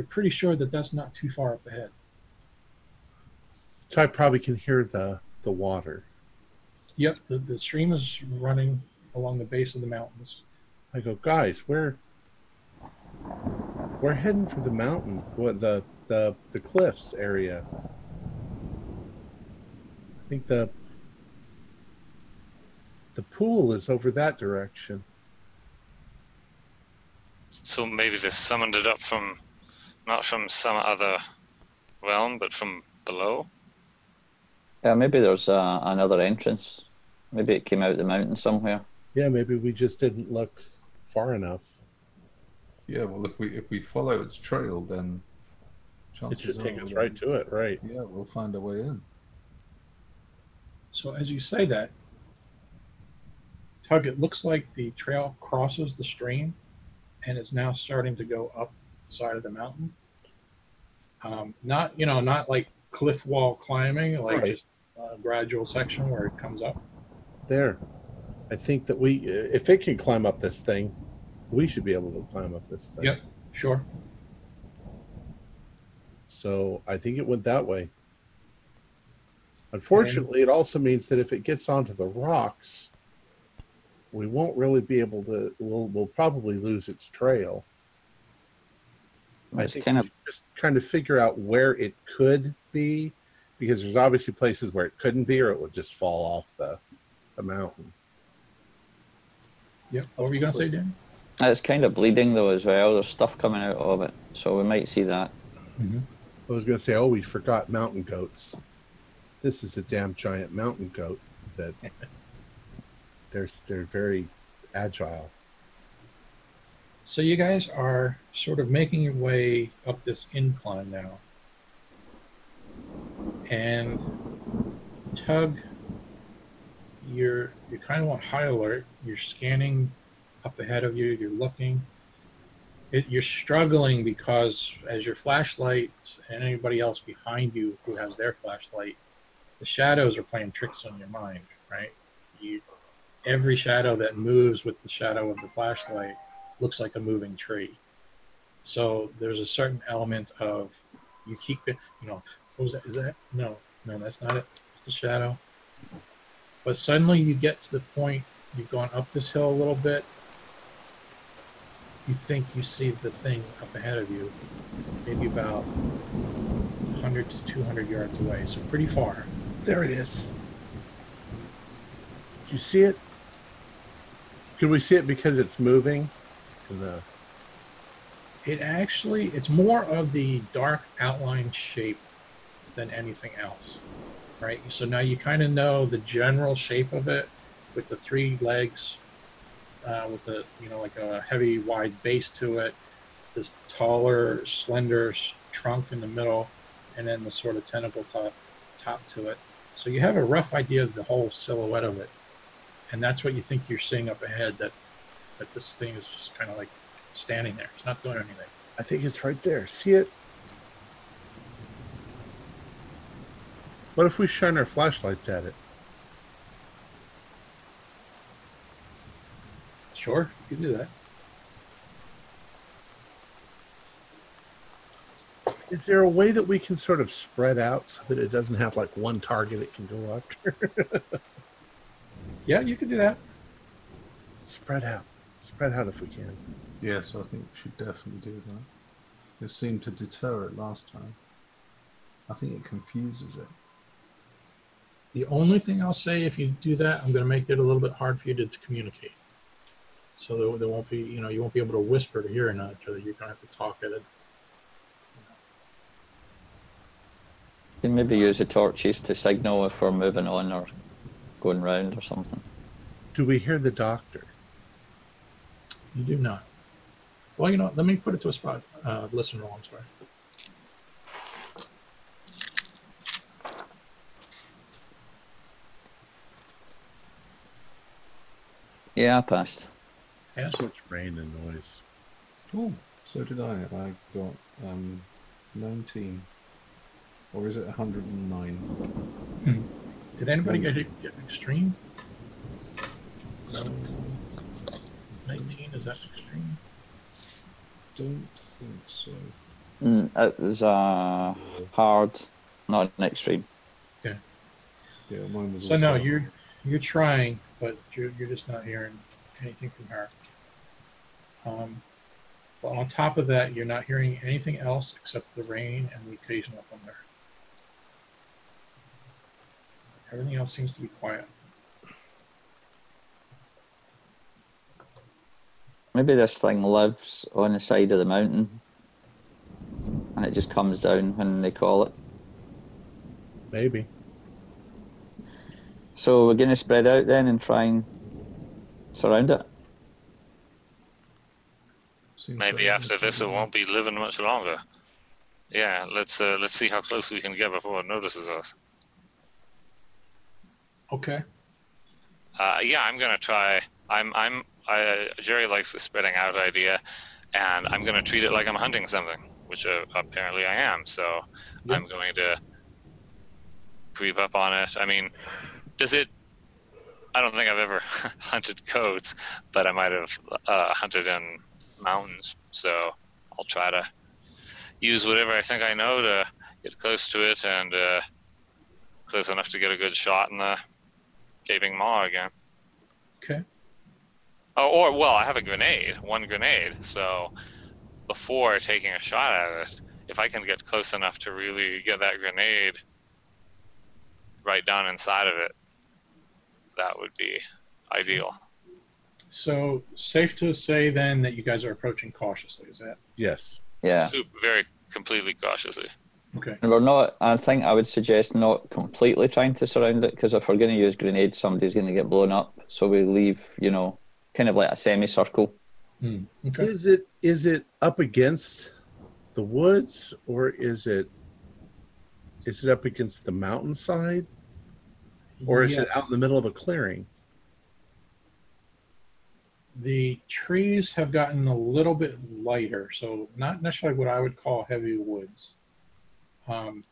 You're pretty sure that that's not too far up ahead. So I probably can hear the, the water. Yep, the, the stream is running along the base of the mountains. I go, guys, we're we're heading for the mountain, what the the the cliffs area. I think the the pool is over that direction. So maybe they summoned it up from, not from some other realm, but from below. Yeah, maybe there's uh, another entrance. Maybe it came out the mountain somewhere. Yeah, maybe we just didn't look far enough. Yeah, well, if we if we follow its trail, then It chances should take us right to it, right? Yeah, we'll find a way in. So as you say that, Tug, it looks like the trail crosses the stream and is now starting to go up the side of the mountain. Um, not, you know, not like cliff wall climbing, like Right. just a gradual section where it comes up. There. I think that we, if it can climb up this thing, we should be able to climb up this thing. Yep. Sure. So I think it went that way. Unfortunately, it also means that if it gets onto the rocks, we won't really be able to. We'll we'll probably lose its trail. I It's think kind of just kind of figure out where it could be, because there's obviously places where it couldn't be, or it would just fall off the the mountain. Yeah, What were you gonna say, Dan? it's kind of bleeding though as well. There's stuff coming out of it, so we might see that. Mm-hmm. I was going to say, oh, we forgot mountain goats. This is a damn giant mountain goat that they're they're very agile. So you guys are sort of making your way up this incline now. And Tug, you're you're kind of on high alert. You're scanning up ahead of you, you're looking. It, you're struggling because as your flashlight and anybody else behind you who has their flashlight, the shadows are playing tricks on your mind. right? You, every shadow that moves with the shadow of the flashlight looks like a moving tree. So there's a certain element of you keep it, you know, what was that? Is that? No, no, that's not it. It's the shadow. But suddenly you get to the point, you've gone up this hill a little bit. You think you see the thing up ahead of you, maybe about 100 to 200 yards away, so pretty far. There it is. Do you see it? Can we see it because it's moving? The It actually, it's more of the dark outline shape than anything else, right? So now you kind of know the general shape of it with the three legs, uh, with the, you know, like a heavy, wide base to it, this taller, slender trunk in the middle, and then the sort of tentacle top, top to it. So you have a rough idea of the whole silhouette of it. And that's what you think you're seeing up ahead that, that this thing is just kind of like standing there. It's not doing anything. I think it's right there. See it? What if we shine our flashlights at it? Sure, you can do that. Is there a way that we can sort of spread out so that it doesn't have like one target it can go after? Yeah, you can do that. spread out. Spread out if we can. Yes, I think we should definitely do that. It seemed to deter it last time. I think it confuses it. The only thing I'll say if you do that, I'm going to make it a little bit hard for you to, to communicate. So there, there won't be, you know, you won't be able to whisper to hear each other. You're going to have to talk at it. You can maybe use the torches to signal if we're moving on or going round or something. Do we hear the doctor? You do not. Well, you know, what, let me put it to a spot. Uh, listen roll. I'm sorry. Yeah, I passed. Yes. So much rain and noise. Oh, so did I. I got um, 19. Or is it 109? Did anybody get, get extreme? No, 19 is that extreme? don't think so. Mm, it was uh, hard, not an extreme. Yeah, mine was So no, you're you're trying, but you're you're just not hearing anything from her. Um, but on top of that, you're not hearing anything else except the rain and the occasional thunder. Everything else seems to be quiet. Maybe this thing lives on the side of the mountain and it just comes down when they call it. Maybe. So we're going to spread out then and try and surround it. Seems Maybe like after this, it won't be living much longer. Yeah, let's uh, let's see how close we can get before it notices us. Okay. Uh, yeah, I'm gonna try. I'm I'm I, Jerry likes the spreading out idea, and I'm gonna treat it like I'm hunting something, which uh, apparently I am. So Yeah. I'm going to creep up on it. I mean, does it? I don't think I've ever hunted coats, but I might have uh, hunted in mountains. So I'll try to use whatever I think I know to get close to it and uh, close enough to get a good shot in the gaping maw again. Okay. Oh, or well, I have a grenade, one grenade. So before taking a shot at it, if I can get close enough to really get that grenade right down inside of it, that would be ideal. So safe to say then that you guys are approaching cautiously. Is that Yes. Yeah. Sup- Very completely cautiously. okay? And we're not, I think I would suggest not completely trying to surround it because if we're going to use grenades, somebody's going to get blown up. So we leave, you know, kind of like a semicircle. Hmm. Okay. Is it is it up against the woods or is it is it up against the mountainside or is Yeah. it out in the middle of a clearing? the trees have gotten a little bit lighter, so not necessarily what I would call heavy woods. Um,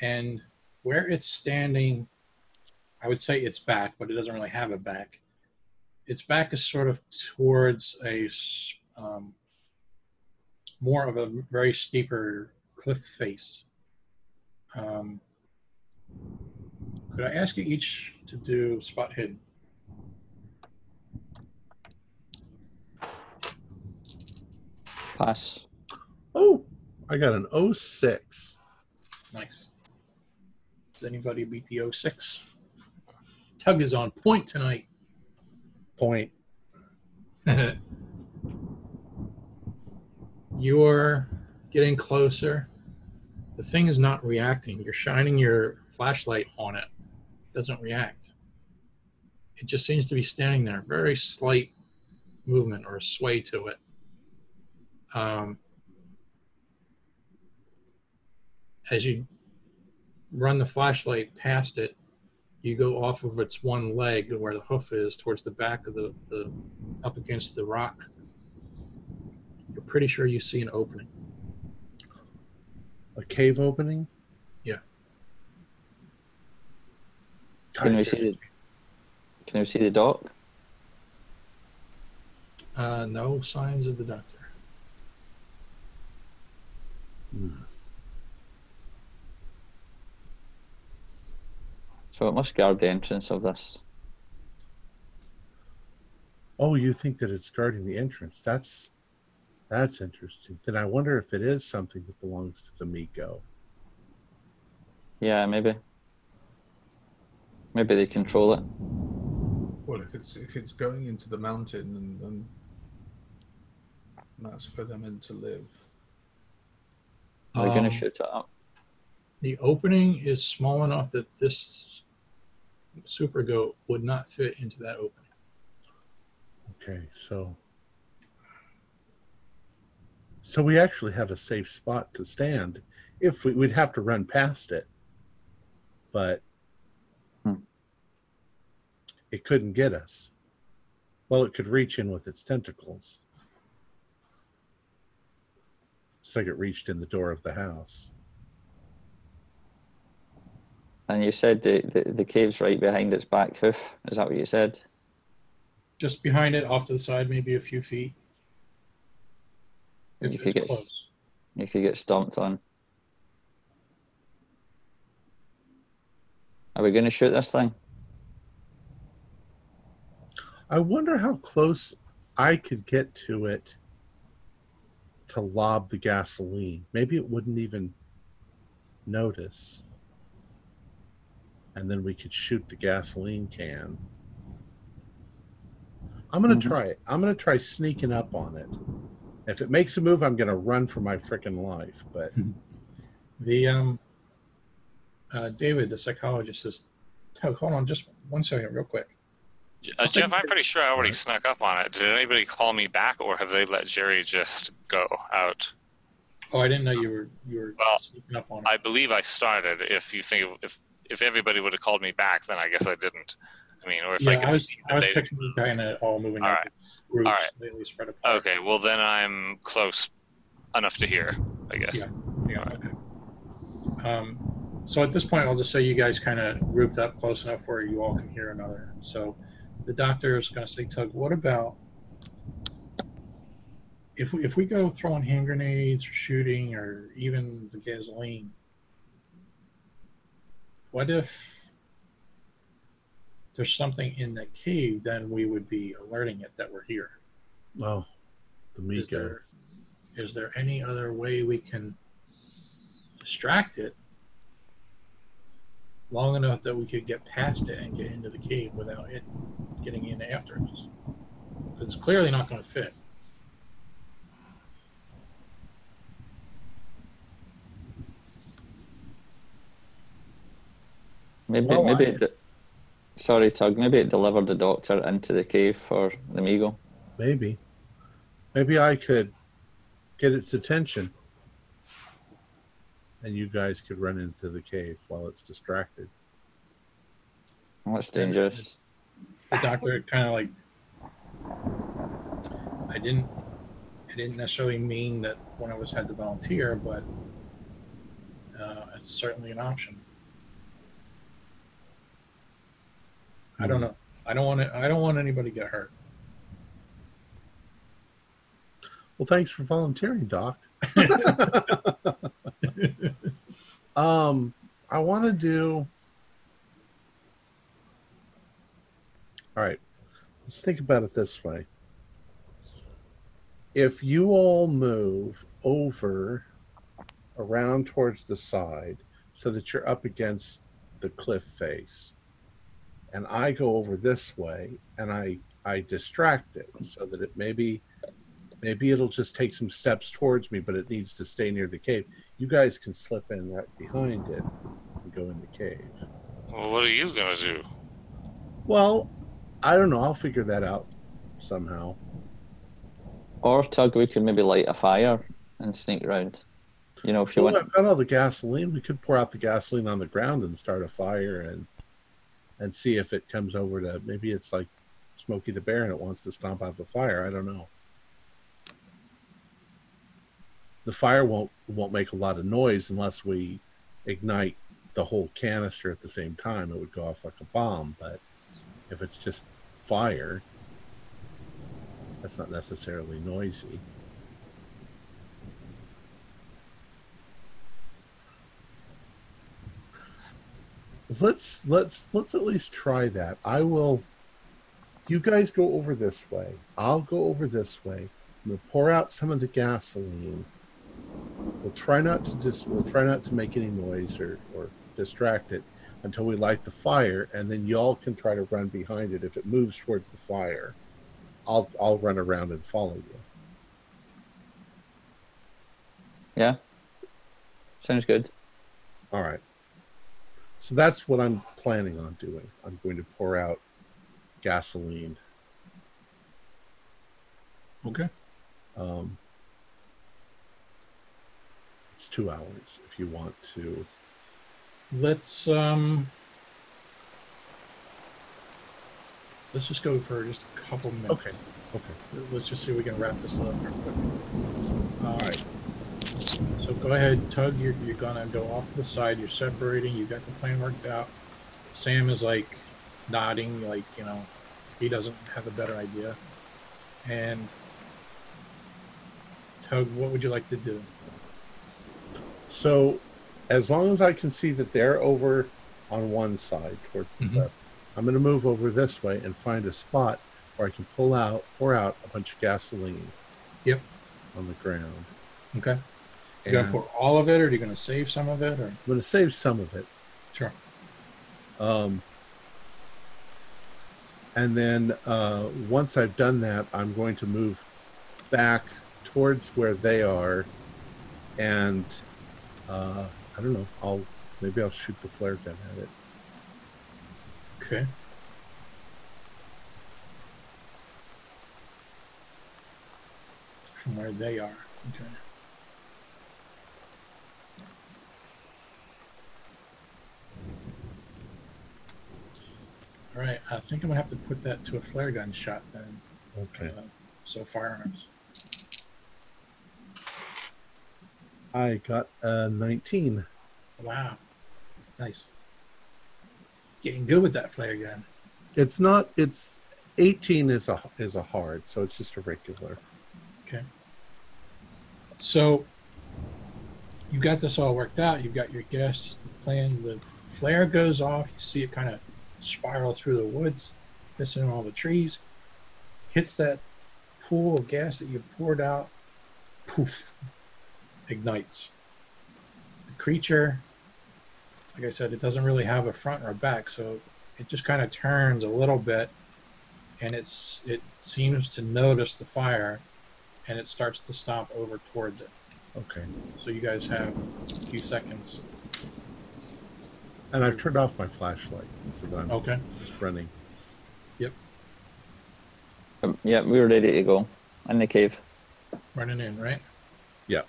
and where it's standing, I would say its back, but it doesn't really have a back. Its back is sort of towards a um, more of a very steeper cliff face. Um, could I ask you each to do spot hidden? Pass. Oh, I got an 06. Nice. Does anybody beat the 06? Tug is on point tonight. Point. You're getting closer. The thing is not reacting. You're shining your flashlight on it. It doesn't react. It just seems to be standing there. Very slight movement or sway to it. Um, as you run the flashlight past it, you go off of its one leg where the hoof is towards the back of the, the up against the rock. You're pretty sure you see an opening. A cave opening? Yeah. Can we Guys, see the Can we see the dock? Uh, no signs of the doctor. So it must guard the entrance of this. Oh, you think that it's guarding the entrance? That's that's interesting. Then I wonder if it is something that belongs to the Mi-Go. Yeah, maybe. Maybe they control it. Well, if it's if it's going into the mountain, and, and that's where they're meant to live. Are we going Um, to shoot it up? The opening is small enough that this super goat would not fit into that opening. Okay, so so we actually have a safe spot to stand. If we, we'd have to run past it, but Hmm. it couldn't get us. Well, it could reach in with its tentacles. It's like it reached in the door of the house. And you said the, the, the cave's right behind its back hoof. Is that what you said? Just behind it, off to the side, maybe a few feet. You could it's get- close. You could get stomped on. Are we going to shoot this thing? I wonder how close I could get to it to lob the gasoline. Maybe it wouldn't even notice. And then we could shoot the gasoline can. I'm going to Mhm. try it. I'm going to try sneaking up on it. If it makes a move, I'm going to run for my freaking life. But The um, uh, David, the psychologist, says, "Tug, hold on, just one second, real quick." Uh, Jeff, I'm pretty sure I already snuck up on it. Did anybody call me back, or have they let Jerry just go out? Oh, I didn't know you were you were Well, sneaking up on it. I believe I started. If you think if if everybody would have called me back, then I guess I didn't. I mean, or if I could I was, see I that was they. picturing of all moving All right. groups, All right. spread apart. Okay, well then I'm close enough to hear. I guess. Yeah. Yeah. Okay. Um, so at this point, I'll just say you guys kind of grouped up close enough where you all can hear another. So the doctor is going to say, Tug, what about if we, if we go throwing hand grenades or shooting or even the gasoline? What if there's something in that cave? Then we would be alerting it that we're here. oh, the Is there is there any other way we can distract it long enough that we could get past it and get into the cave without it getting in after us? Because it's clearly not going to fit. Maybe, Well, maybe. I- It, de- sorry, Tug. Maybe it delivered the doctor into the cave for the Mi-Go. Maybe. Maybe I could get its attention. And you guys could run into the cave while it's distracted. Oh, that's dangerous. The doctor kind of like, I didn't, I didn't necessarily mean that one of us had to volunteer, but uh, it's certainly an option. I don't know. I don't want to. I don't want anybody to get hurt. Well, thanks for volunteering, Doc. um, I want to do. All right, let's think about it this way. If you all move over around towards the side so that you're up against the cliff face, and I go over this way and I I distract it so that it maybe maybe it'll just take some steps towards me, but it needs to stay near the cave. You guys can slip in right behind it and go in the cave. Well, what are you gonna do? Well, I don't know. I'll figure that out somehow. Or Tug, we could maybe light a fire and sneak around. You know, if you Well, want. I've got all the gasoline. We could pour out the gasoline on the ground and start a fire and and see if it comes over to maybe it's like Smokey the Bear and it wants to stomp out the fire. I don't know. The fire won't won't make a lot of noise unless we ignite the whole canister at the same time. It would go off like a bomb, but if it's just fire, that's not necessarily noisy. Let's let's let's at least try that. I will you guys go over this way. I'll go over this way. We'll pour out some of the gasoline. We'll try not to just we'll try not to make any noise or or distract it until we light the fire and then y'all can try to run behind it. If it moves towards the fire i'll i'll run around and follow you. Yeah. Sounds good. all right so that's what i'm planning on doing i'm going to pour out gasoline Okay. Um, it's two hours if you want to. Let's um. Let's just go for just a couple minutes. Okay. Okay. Let's just see if we can wrap this up real quick. All right. Right. So go ahead, Tug. You're, you're gonna go off to the side. You're separating. You got the plan worked out. Sam is like nodding, like you know, he doesn't have a better idea. And Tug, what would you like to do? So, as long as I can see that they're over on one side towards the Mhm. left, I'm going to move over this way and find a spot where I can pull out, pour out a bunch of gasoline. Yep. On the ground. Okay. You And gonna pour all of it, or are you gonna save some of it, or I'm going to save some of it. sure? Um, and then uh, once I've done that, I'm going to move back towards where they are, and uh, I don't know. I'll maybe I'll shoot the flare gun at it. Okay. From where they are. Okay. All right. I think I'm gonna have to put that to a flare gun shot then. Okay. Uh, so firearms. I got a 19. Wow. Nice. Getting good with that flare gun. It's not. It's 18 is a is a hard, so it's just a regular. Okay. So you got this all worked out. You've got your gas plan. The flare goes off. You see it kind of spiral through the woods, missing all the trees. Hits that pool of gas that you poured out. Poof. Ignites. The creature, like I said, it doesn't really have a front or a back, so it just kind of turns a little bit, and it's it seems to notice the fire and it starts to stomp over towards it. Okay. So you guys have a few seconds. And I've turned off my flashlight, so that I'm Okay. just running. Um, yeah, we were ready to go in the cave. Running in, right? Yeah.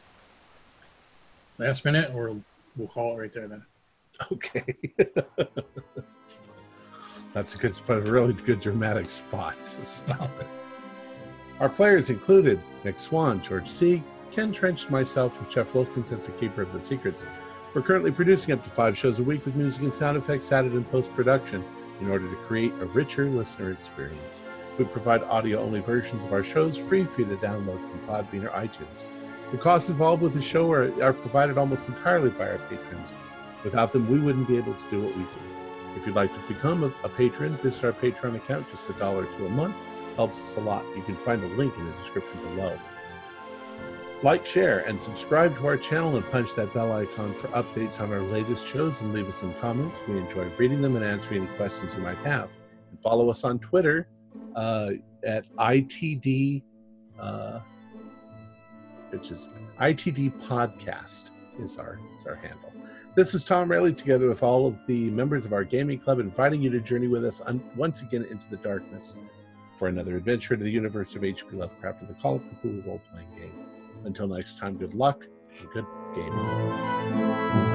Last minute, or we'll call it right there then. Okay. That's a good spot, a really good dramatic spot to stop it. Our players included Nick Swan, George Sieg, Ken Trench, myself, and Jeff Wilkins as the Keeper of the Secrets. We're currently producing up to five shows a week with music and sound effects added in post production. in order to create a richer listener experience. We provide audio only versions of our shows free for you to download from Podbean or iTunes. The costs involved with the show are, are provided almost entirely by our patrons. Without them, we wouldn't be able to do what we do. If you'd like to become a, a patron, visit our Patreon account, just a dollar to a month. Helps us a lot. You can find a link in the description below. Like, share, and subscribe to our channel and punch that bell icon for updates on our latest shows and leave us some comments. We enjoy reading them and answering any questions you might have. And follow us on Twitter uh, at ITD, uh, which is ITD Podcast is our, is our handle. This is Tom Rayleigh, together with all of the members of our gaming club, inviting you to journey with us on, once again into the darkness for another adventure to the universe of H.P. Lovecraft and the Call of Cthulhu role playing game. Until next time, good luck and good gaming.